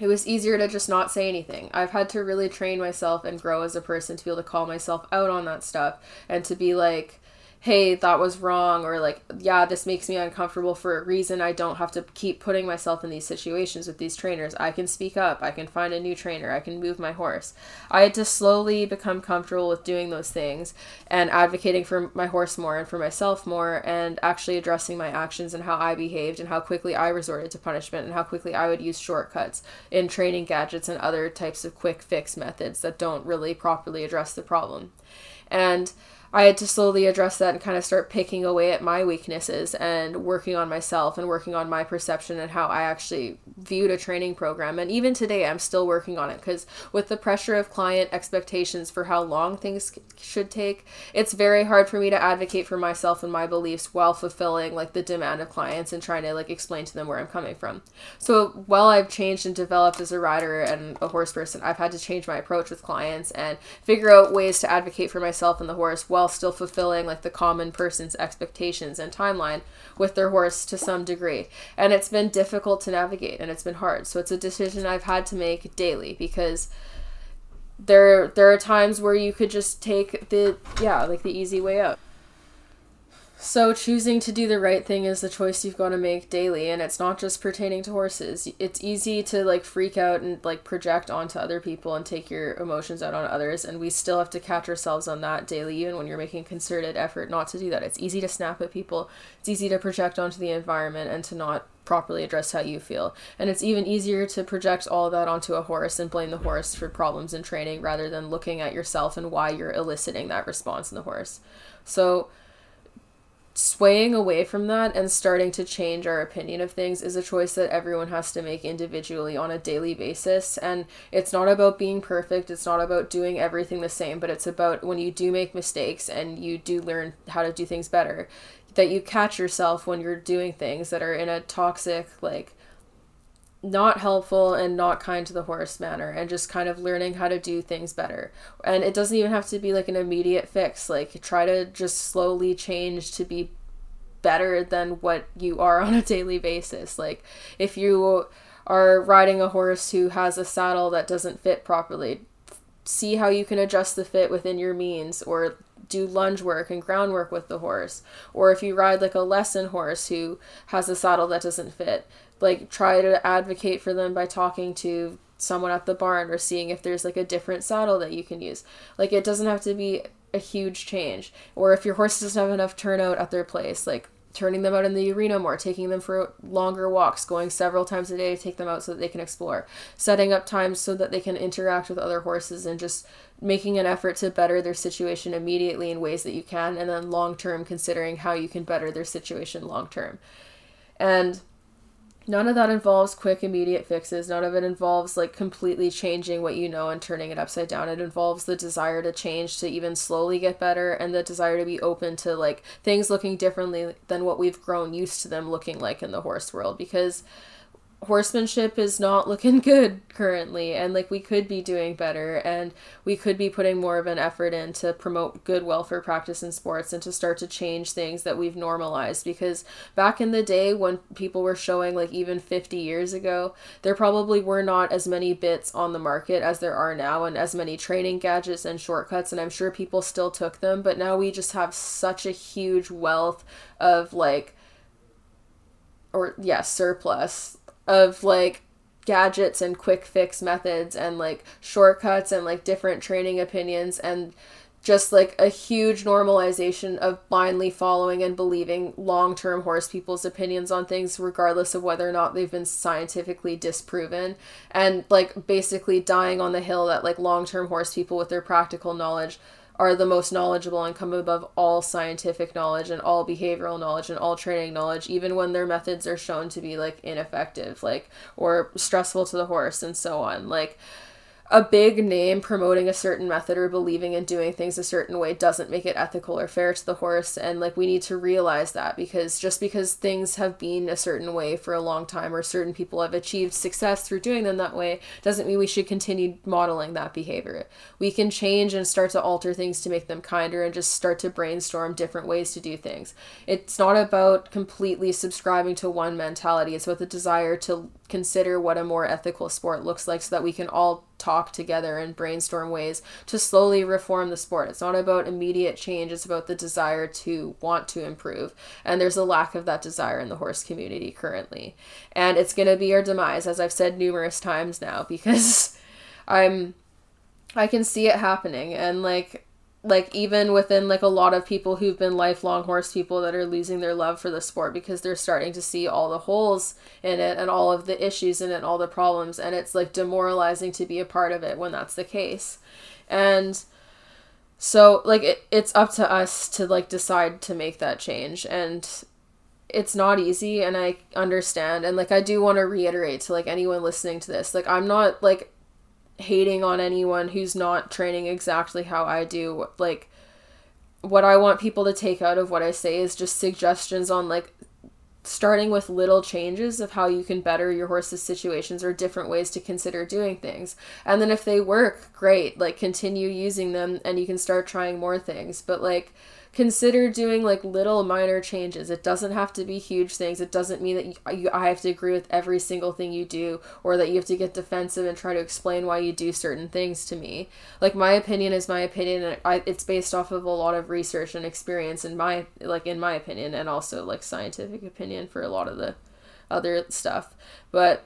it was easier to just not say anything. I've had to really train myself and grow as a person to be able to call myself out on that stuff and to be like hey, that was wrong, or like, yeah, this makes me uncomfortable for a reason. I don't have to keep putting myself in these situations with these trainers. I can speak up. I can find a new trainer. I can move my horse. I had to slowly become comfortable with doing those things and advocating for my horse more and for myself more and actually addressing my actions and how I behaved and how quickly I resorted to punishment and how quickly I would use shortcuts in training gadgets and other types of quick fix methods that don't really properly address the problem. And I had to slowly address that and kind of start picking away at my weaknesses and working on myself and working on my perception and how I actually viewed a training program. And even today, I'm still working on it because with the pressure of client expectations for how long things should take, it's very hard for me to advocate for myself and my beliefs while fulfilling like the demand of clients and trying to like explain to them where I'm coming from. So while I've changed and developed as a rider and a horse person, I've had to change my approach with clients and figure out ways to advocate for myself and the horse while still fulfilling like the common person's expectations and timeline with their horse to some degree. And it's been difficult to navigate and it's been hard. So it's a decision I've had to make daily because there there are times where you could just take the yeah, like the easy way out. So choosing to do the right thing is the choice you've got to make daily and it's not just pertaining to horses. It's easy to like freak out and like project onto other people and take your emotions out on others and we still have to catch ourselves on that daily even when you're making concerted effort not to do that. It's easy to snap at people. It's easy to project onto the environment and to not properly address how you feel. And it's even easier to project all that onto a horse and blame the horse for problems in training rather than looking at yourself and why you're eliciting that response in the horse. So swaying away from that and starting to change our opinion of things is a choice that everyone has to make individually on a daily basis. And it's not about being perfect, it's not about doing everything the same, but it's about when you do make mistakes and you do learn how to do things better, that you catch yourself when you're doing things that are in a toxic, like, not helpful and not kind to the horse manner and just kind of learning how to do things better. And it doesn't even have to be like an immediate fix. Like try to just slowly change to be better than what you are on a daily basis. Like if you are riding a horse who has a saddle that doesn't fit properly, see how you can adjust the fit within your means or do lunge work and groundwork with the horse. Or if you ride like a lesson horse who has a saddle that doesn't fit, like try to advocate for them by talking to someone at the barn or seeing if there's like a different saddle that you can use. Like it doesn't have to be a huge change. Or if your horse doesn't have enough turnout at their place, like turning them out in the arena more, taking them for longer walks, going several times a day to take them out so that they can explore, setting up times so that they can interact with other horses and just making an effort to better their situation immediately in ways that you can and then long term considering how you can better their situation long term. And none of that involves quick immediate fixes. None of it involves like completely changing what you know and turning it upside down. It involves the desire to change to even slowly get better and the desire to be open to like things looking differently than what we've grown used to them looking like in the horse world because horsemanship is not looking *laughs* good currently and like we could be doing better and we could be putting more of an effort in to promote good welfare practice in sports and to start to change things that we've normalized. Because back in the day when people were showing like even 50 years ago there probably were not as many bits on the market as there are now and as many training gadgets and shortcuts and I'm sure people still took them but now we just have such a huge wealth of like or yeah, surplus of like gadgets and quick fix methods and like shortcuts and like different training opinions and just like a huge normalization of blindly following and believing long term horse people's opinions on things, regardless of whether or not they've been scientifically disproven. And like basically dying on the hill that like long term horse people with their practical knowledge are the most knowledgeable and come above all scientific knowledge and all behavioral knowledge and all training knowledge even when their methods are shown to be like ineffective like or stressful to the horse and so on. Like a big name promoting a certain method or believing in doing things a certain way doesn't make it ethical or fair to the horse. And like we need to realize that because just because things have been a certain way for a long time or certain people have achieved success through doing them that way doesn't mean we should continue modeling that behavior. We can change and start to alter things to make them kinder and just start to brainstorm different ways to do things. It's not about completely subscribing to one mentality. It's about the desire to consider what a more ethical sport looks like so that we can all talk together and brainstorm ways to slowly reform the sport. It's not about immediate change, it's about the desire to want to improve. And there's a lack of that desire in the horse community currently. And it's going to be our demise as I've said numerous *laughs* times now because I'm I can see it happening and like like even within like a lot of people who've been lifelong horse people that are losing their love for the sport because they're starting to see all the holes in it and all of the issues in it all the problems and it's like demoralizing to be a part of it when that's the case. And so like it, it's up to us to like decide to make that change and it's not easy and i understand and like i do want to reiterate to like anyone listening to this like i'm not like hating on anyone who's not training exactly how i do like what i want people to take out of what i say is just suggestions on like starting with little changes of how you can better your horse's situations or different ways to consider doing things. And then if they work, great, like continue using them and you can start trying more things. But like consider doing like little minor changes. It doesn't have to be huge things. It doesn't mean that you, uh, you, I have to agree with every single thing you do or that you have to get defensive and try to explain why you do certain things to me. Like my opinion is my opinion and I, it's based off of a lot of research and experience in my like in my opinion and also like scientific opinion for a lot of the other stuff. But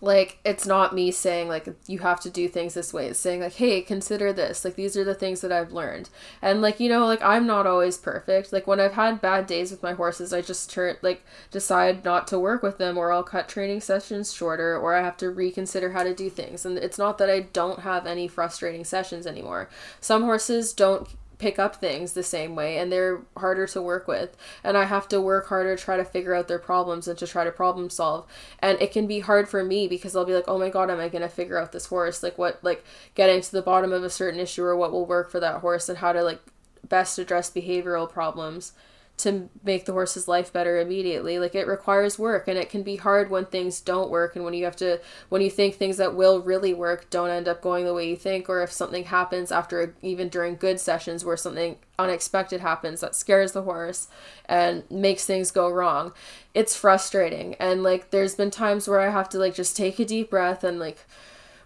like it's not me saying like you have to do things this way. It's saying like hey consider this. Like these are the things that i've learned. And like you know like i'm not always perfect. Like when i've had bad days with my horses i just turn like decide not to work with them or i'll cut training sessions shorter or i have to reconsider how to do things. And it's not that i don't have any frustrating sessions anymore. Some horses don't pick up things the same way and they're harder to work with. And i have to work harder to try to figure out their problems and to try to problem solve. And it can be hard for me because i'll be like oh my god am i going to figure out this horse? Like what like getting to the bottom of a certain issue or what will work for that horse and how to like best address behavioral problems to make the horse's life better immediately. Like it requires work and it can be hard when things don't work and when you have to when you think things that will really work don't end up going the way you think or if something happens after even during good sessions where something unexpected happens that scares the horse and makes things go wrong. It's frustrating and like there's been times where I have to like just take a deep breath and like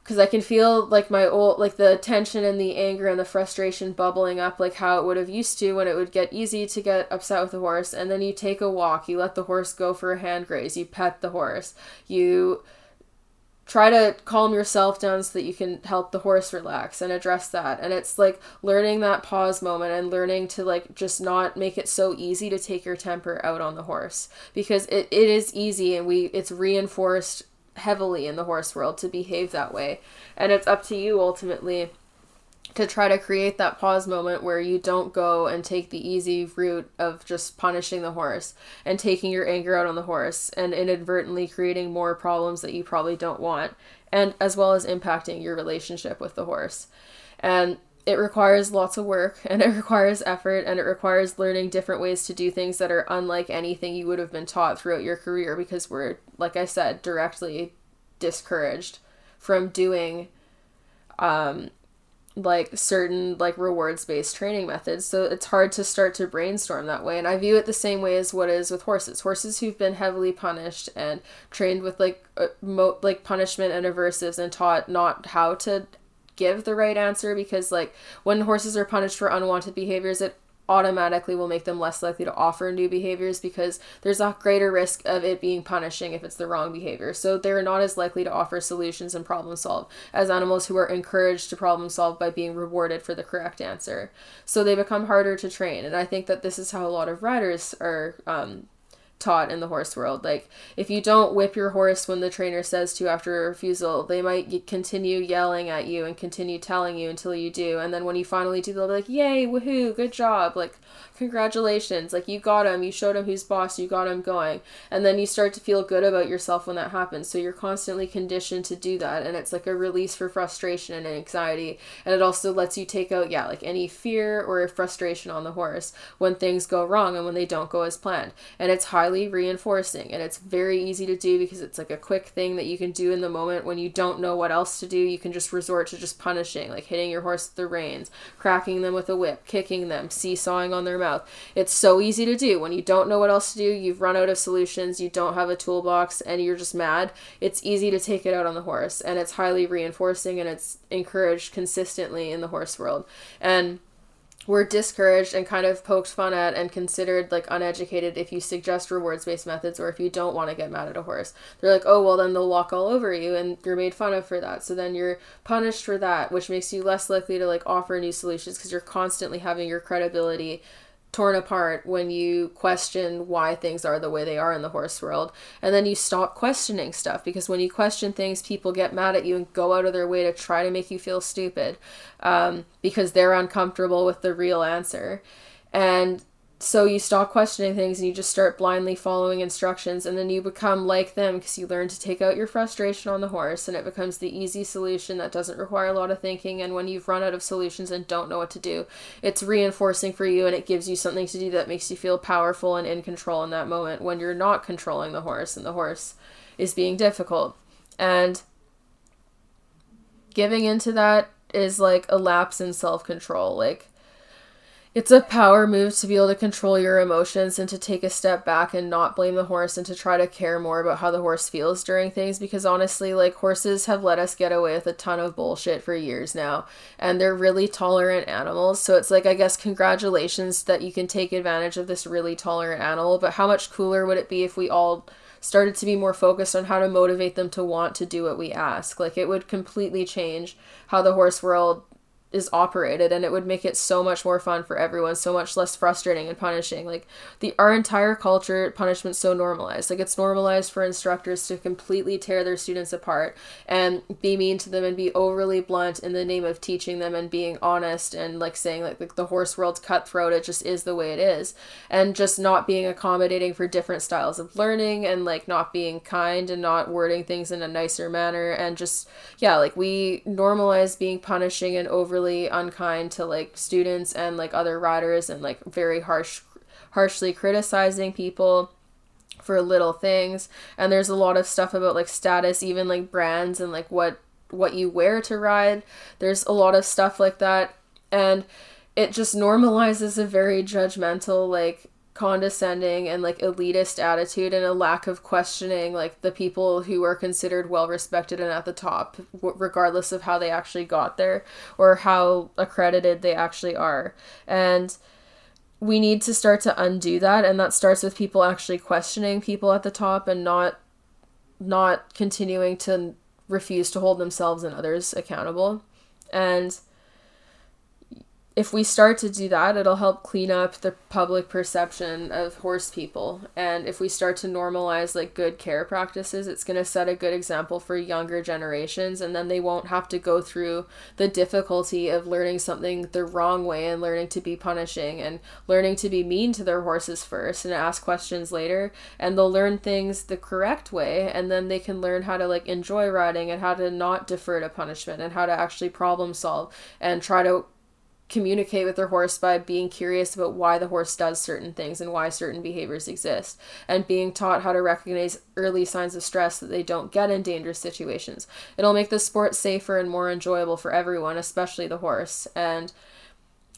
because I can feel like my old like the tension and the anger and the frustration bubbling up like how it would have used to when it would get easy to get upset with the horse and then you take a walk you let the horse go for a hand graze you pet the horse you try to calm yourself down so that you can help the horse relax and address that and it's like learning that pause moment and learning to like just not make it so easy to take your temper out on the horse because it, it is easy and we it's reinforced heavily in the horse world to behave that way. And it's up to you ultimately to try to create that pause moment where you don't go and take the easy route of just punishing the horse and taking your anger out on the horse and inadvertently creating more problems that you probably don't want and as well as impacting your relationship with the horse. And it requires lots of work and it requires effort and it requires learning different ways to do things that are unlike anything you would have been taught throughout your career because we're like i said directly discouraged from doing um like certain like rewards based training methods. So it's hard to start to brainstorm that way. And i view it the same way as what is with horses. Horses who've been heavily punished and trained with like uh, mo- like punishment and aversives and taught not how to give the right answer because like when horses are punished for unwanted behaviors it automatically will make them less likely to offer new behaviors because there's a greater risk of it being punishing if it's the wrong behavior. So they're not as likely to offer solutions and problem solve as animals who are encouraged to problem solve by being rewarded for the correct answer. So they become harder to train. And I think that this is how a lot of riders are um, taught in the horse world. Like, if you don't whip your horse when the trainer says to after a refusal, they might continue yelling at you and continue telling you until you do. And then when you finally do, they'll be like, Yay, woohoo, good job. Like, congratulations. Like, you got him, you showed him who's boss, you got him going. And then you start to feel good about yourself when that happens. So you're constantly conditioned to do that. And it's like a release for frustration and anxiety. And it also lets you take out, yeah, like any fear or frustration on the horse when things go wrong and when they don't go as planned. And it's highly reinforcing and it's very easy to do because it's like a quick thing that you can do in the moment when you don't know what else to do you can just resort to just punishing like hitting your horse with the reins cracking them with a whip kicking them seesawing on their mouth it's so easy to do when you don't know what else to do you've run out of solutions you don't have a toolbox and you're just mad it's easy to take it out on the horse and it's highly reinforcing and it's encouraged consistently in the horse world and were discouraged and kind of poked fun at and considered like uneducated if you suggest rewards based methods or if you don't want to get mad at a horse. They're like, oh, well, then they'll walk all over you and you're made fun of for that. So then you're punished for that, which makes you less likely to like offer new solutions because you're constantly having your credibility torn apart when you question why things are the way they are in the horse world. And then you stop questioning stuff because when you question things people get mad at you and go out of their way to try to make you feel stupid um, because they're uncomfortable with the real answer. And so you stop questioning things and you just start blindly following instructions and then you become like them because you learn to take out your frustration on the horse and it becomes the easy solution that doesn't require a lot of thinking and when you've run out of solutions and don't know what to do it's reinforcing for you and it gives you something to do that makes you feel powerful and in control in that moment when you're not controlling the horse and the horse is being difficult. And giving into that is like a lapse in self-control. Like it's a power move to be able to control your emotions and to take a step back and not blame the horse and to try to care more about how the horse feels during things because honestly, like horses have let us get away with a ton of bullshit for years now and they're really tolerant animals. So it's like, I guess, congratulations that you can take advantage of this really tolerant animal, but how much cooler would it be if we all started to be more focused on how to motivate them to want to do what we ask? Like, it would completely change how the horse world is operated and it would make it so much more fun for everyone so much less frustrating and punishing. Like the our entire culture punishment's so normalized. Like it's normalized for instructors to completely tear their students apart and be mean to them and be overly blunt in the name of teaching them and being honest and like saying like, like the horse world's cutthroat. It just is the way it is. And just not being accommodating for different styles of learning and like not being kind and not wording things in a nicer manner and just yeah like we normalize being punishing and overly really unkind to like students and like other riders and like very harsh harshly criticizing people for little things. And there's a lot of stuff about like status even like brands and like what what you wear to ride. There's a lot of stuff like that. And it just normalizes a very judgmental like condescending and like elitist attitude and a lack of questioning like the people who are considered well respected and at the top regardless of how they actually got there or how accredited they actually are. And we need to start to undo that and that starts with people actually questioning people at the top and not not continuing to refuse to hold themselves and others accountable. And if we start to do that, it'll help clean up the public perception of horse people. And if we start to normalize like good care practices, it's going to set a good example for younger generations. And then they won't have to go through the difficulty of learning something the wrong way and learning to be punishing and learning to be mean to their horses first and ask questions later. And they'll learn things the correct way. And then they can learn how to like enjoy riding and how to not defer to punishment and how to actually problem solve and try to communicate with their horse by being curious about why the horse does certain things and why certain behaviors exist and being taught how to recognize early signs of stress that they don't get in dangerous situations. It'll make the sport safer and more enjoyable for everyone, especially the horse. And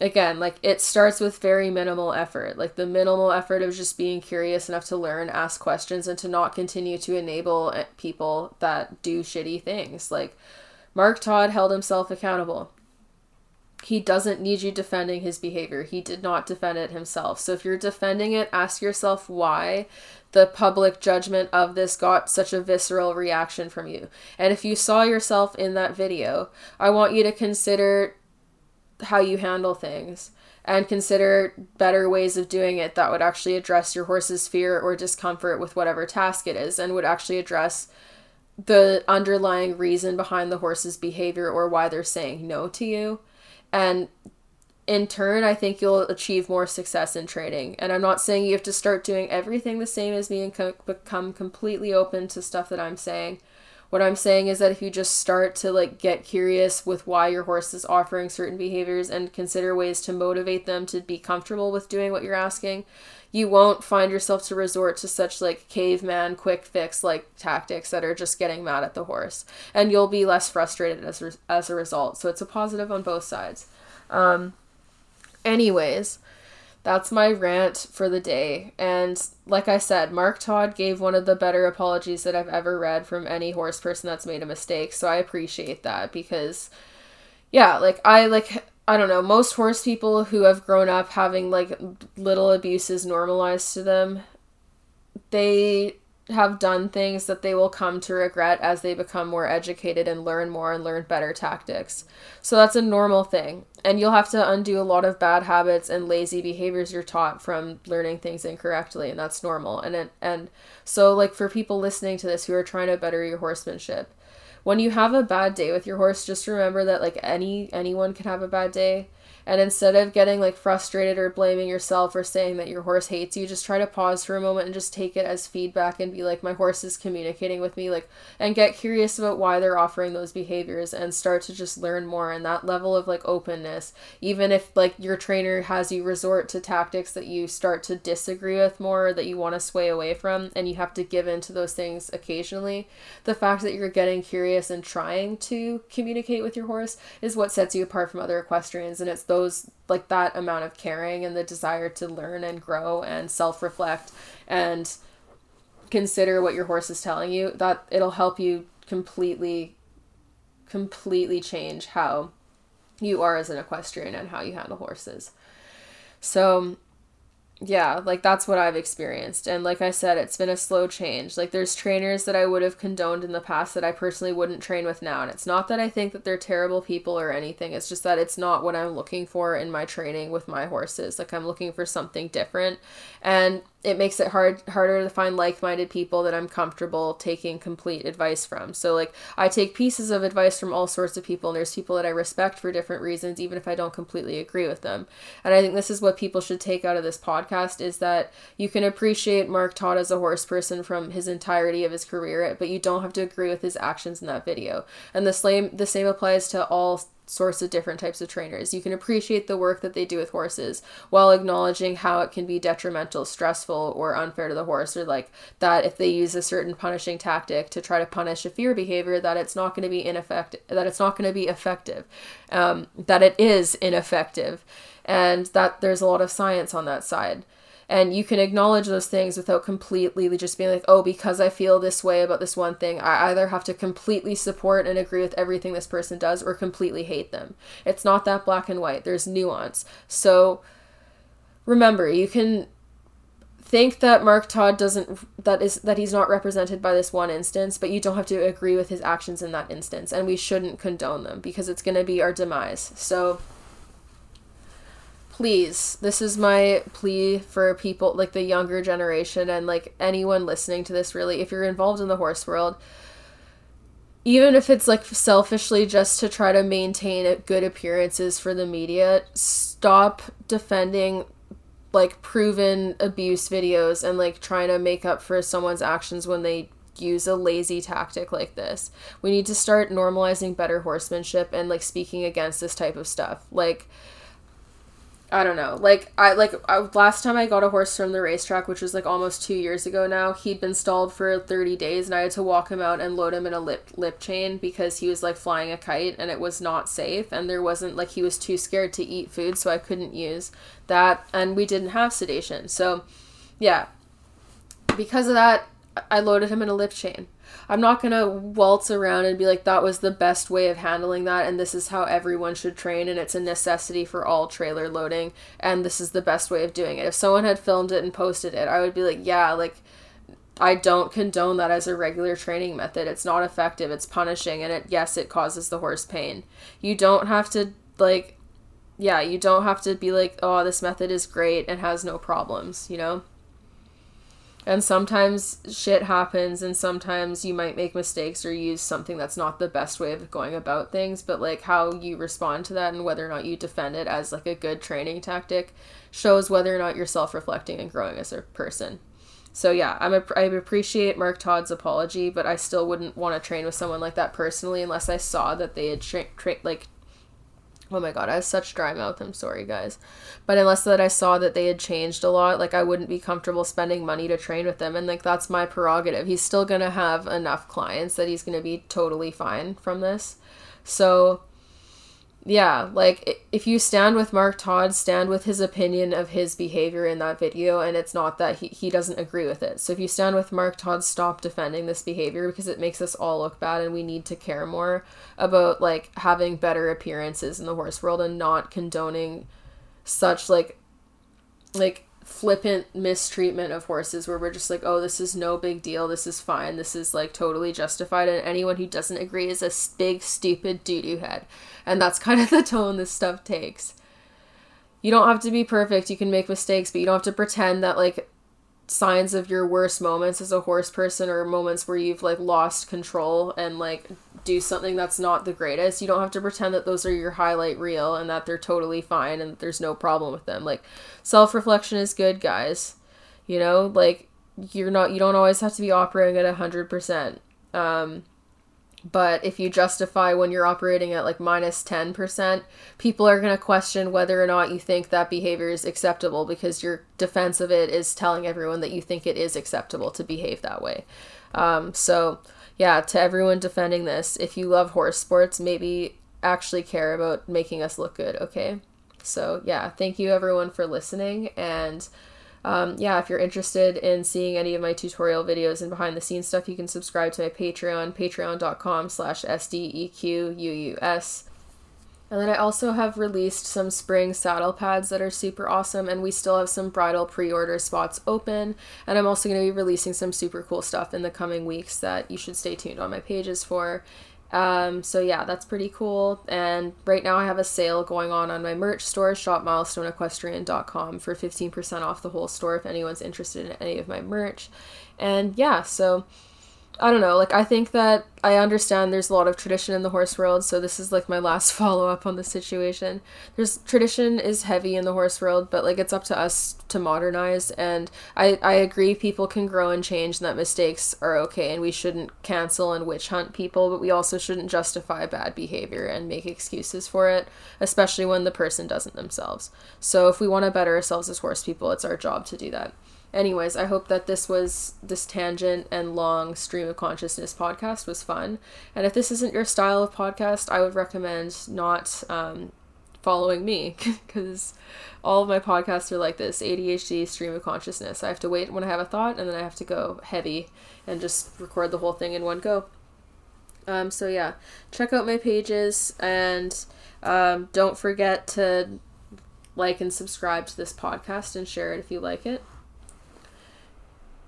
again, like it starts with very minimal effort. Like the minimal effort of just being curious enough to learn, ask questions, and to not continue to enable eh, people that do shitty things. Like Mark Todd held himself accountable he doesn't need you defending his behavior. He did not defend it himself. So if you're defending it, ask yourself why the public judgment of this got such a visceral reaction from you. And if you saw yourself in that video, I want you to consider how you handle things and consider better ways of doing it that would actually address your horse's fear or discomfort with whatever task it is and would actually address the underlying reason behind the horse's behavior or why they're saying no to you and in turn, I think you'll achieve more success in trading. And I'm not saying you have to start doing everything the same as me and co- become completely open to stuff that I'm saying. What I'm saying is that if you just start to like get curious with why your horse is offering certain behaviors and consider ways to motivate them to be comfortable with doing what you're asking, you won't find yourself to resort to such like caveman quick fix like tactics that are just getting mad at the horse. And you'll be less frustrated as, re- as a result. So it's a positive on both sides. Um anyways that's my rant for the day. And like i said mark todd gave one of the better apologies that i've ever read from any horse person that's made a mistake. So i appreciate that because yeah like i like I don't know, most horse people who have grown up having like little abuses normalized to them, they have done things that they will come to regret as they become more educated and learn more and learn better tactics. So that's a normal thing. And you'll have to undo a lot of bad habits and lazy behaviors you're taught from learning things incorrectly and that's normal. And it, and so like for people listening to this who are trying to better your horsemanship, when you have a bad day with your horse, just remember that like any anyone can have a bad day and instead of getting like frustrated or blaming yourself or saying that your horse hates you, just try to pause for a moment and just take it as feedback and be like, my horse is communicating with me, like, and get curious about why they're offering those behaviors and start to just learn more. And that level of like openness, even if like your trainer has you resort to tactics that you start to disagree with more, that you want to sway away from, and you have to give in to those things occasionally, the fact that you're getting curious and trying to communicate with your horse is what sets you apart from other equestrians. And it's those like that amount of caring and the desire to learn and grow and self-reflect and consider what your horse is telling you that it'll help you completely completely change how you are as an equestrian and how you handle horses. So yeah, like that's what I've experienced. And like I said, it's been a slow change. Like there's trainers that I would have condoned in the past that I personally wouldn't train with now. And it's not that I think that they're terrible people or anything. It's just that it's not what I'm looking for in my training with my horses. Like I'm looking for something different. And it makes it hard harder to find like-minded people that I'm comfortable taking complete advice from. So like I take pieces of advice from all sorts of people and there's people that I respect for different reasons even if I don't completely agree with them. And I think this is what people should take out of this podcast is that you can appreciate Mark Todd as a horse person from his entirety of his career, but you don't have to agree with his actions in that video. And the same the same applies to all sorts of different types of trainers. You can appreciate the work that they do with horses while acknowledging how it can be detrimental, stressful, or unfair to the horse, or like that if they use a certain punishing tactic to try to punish a fear behavior, that it's not going to be ineffective, that it's not going to be effective, um, that it is ineffective, and that there's a lot of science on that side and you can acknowledge those things without completely just being like oh because i feel this way about this one thing i either have to completely support and agree with everything this person does or completely hate them. It's not that black and white. There's nuance. So remember you can think that Mark Todd doesn't that is that he's not represented by this one instance, but you don't have to agree with his actions in that instance and we shouldn't condone them because it's going to be our demise. So please this is my plea for people like the younger generation and like anyone listening to this really if you're involved in the horse world even if it's like selfishly just to try to maintain good appearances for the media stop defending like proven abuse videos and like trying to make up for someone's actions when they use a lazy tactic like this. We need to start normalizing better horsemanship and like speaking against this type of stuff. Like I don't know. Like I like I, last time I got a horse from the racetrack, which was like almost two years ago now. He'd been stalled for thirty days, and I had to walk him out and load him in a lip lip chain because he was like flying a kite, and it was not safe. And there wasn't like he was too scared to eat food, so I couldn't use that. And we didn't have sedation, so yeah. Because of that, I loaded him in a lip chain. I'm not going to waltz around and be like, that was the best way of handling that, and this is how everyone should train, and it's a necessity for all trailer loading, and this is the best way of doing it. If someone had filmed it and posted it, I would be like, yeah, like, I don't condone that as a regular training method. It's not effective, it's punishing, and it, yes, it causes the horse pain. You don't have to, like, yeah, you don't have to be like, oh, this method is great and has no problems, you know? And sometimes shit happens, and sometimes you might make mistakes or use something that's not the best way of going about things. But like how you respond to that and whether or not you defend it as like a good training tactic shows whether or not you're self reflecting and growing as a person. So yeah, I'm a, I appreciate Mark Todd's apology, but I still wouldn't want to train with someone like that personally unless I saw that they had tra- tra- like Oh my god, I have such dry mouth. I'm sorry, guys. But unless that I saw that they had changed a lot, like I wouldn't be comfortable spending money to train with them and like that's my prerogative. He's still going to have enough clients that he's going to be totally fine from this. So yeah, like if you stand with Mark Todd, stand with his opinion of his behavior in that video, and it's not that he, he doesn't agree with it. So if you stand with Mark Todd, stop defending this behavior because it makes us all look bad, and we need to care more about like having better appearances in the horse world and not condoning such like like flippant mistreatment of horses where we're just like, oh, this is no big deal. This is fine. This is like totally justified. And anyone who doesn't agree is a big, stupid doo doo head. And that's *laughs* kind of the tone this stuff takes. You don't have to be perfect. You can make mistakes, but you don't have to pretend that like signs of your worst moments as a horse person or moments where you've like lost control and like do something that's not the greatest you don't have to pretend that those are your highlight reel and that they're totally fine and there's no problem with them. Like self-reflection is good guys. You know like you're not you don't always have to be operating at a hundred percent. Um but if you justify when you're operating at like minus 10%, people are going to question whether or not you think that behavior is acceptable because your defense of it is telling everyone that you think it is acceptable to behave that way. Um, so, yeah, to everyone defending this, if you love horse sports, maybe actually care about making us look good, okay? So, yeah, thank you everyone for listening and um, yeah, if you're interested in seeing any of my tutorial videos and behind the scenes stuff, you can subscribe to my Patreon, patreon.com slash SDEQUUS. And then I also have released some spring saddle pads that are super awesome, and we still have some bridle pre order spots open. And I'm also going to be releasing some super cool stuff in the coming weeks that you should stay tuned on my pages for. Um, so yeah, that's pretty cool. And right now I have a sale going on on my merch store, shopmilestoneequestrian.com for 15% off the whole store if anyone's interested in any of my merch. And yeah, so I don't know, like I think that I understand there's a lot of tradition in the horse world, so this is like my last *laughs* follow up on the situation. There's tradition is heavy in the horse world, but like it's up to us to modernize and I I agree people can grow and change and that mistakes are okay and we shouldn't cancel and witch hunt people, but we also shouldn't justify bad behavior and make excuses for it, especially when the person doesn't themselves. So if we want to better ourselves as horse people, it's our job to do that anyways, I hope that this was this tangent and long stream of consciousness podcast was fun. And if this isn't your style of podcast, I would recommend not um, following me *laughs* because all of my podcasts are like this ADHD stream of consciousness. I have to wait when I have a thought and then I have to go heavy and just record the whole thing in one go. Um, so yeah, check out my pages and um, don't forget to like and subscribe to this podcast and share it if you like it.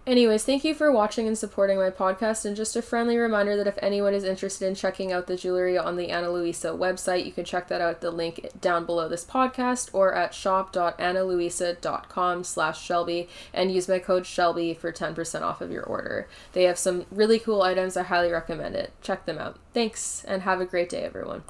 Anyways, thank you for watching and supporting my podcast. And just a friendly reminder that if anyone is interested in checking out the jewelry on the Ana Luisa website, you can check that out the link down below this podcast or at shop.analuisa.com slash Shelby and use my code Shelby for 10% off of your order. They have some really cool items. I highly recommend it. Check them out. Thanks and have a great day, everyone.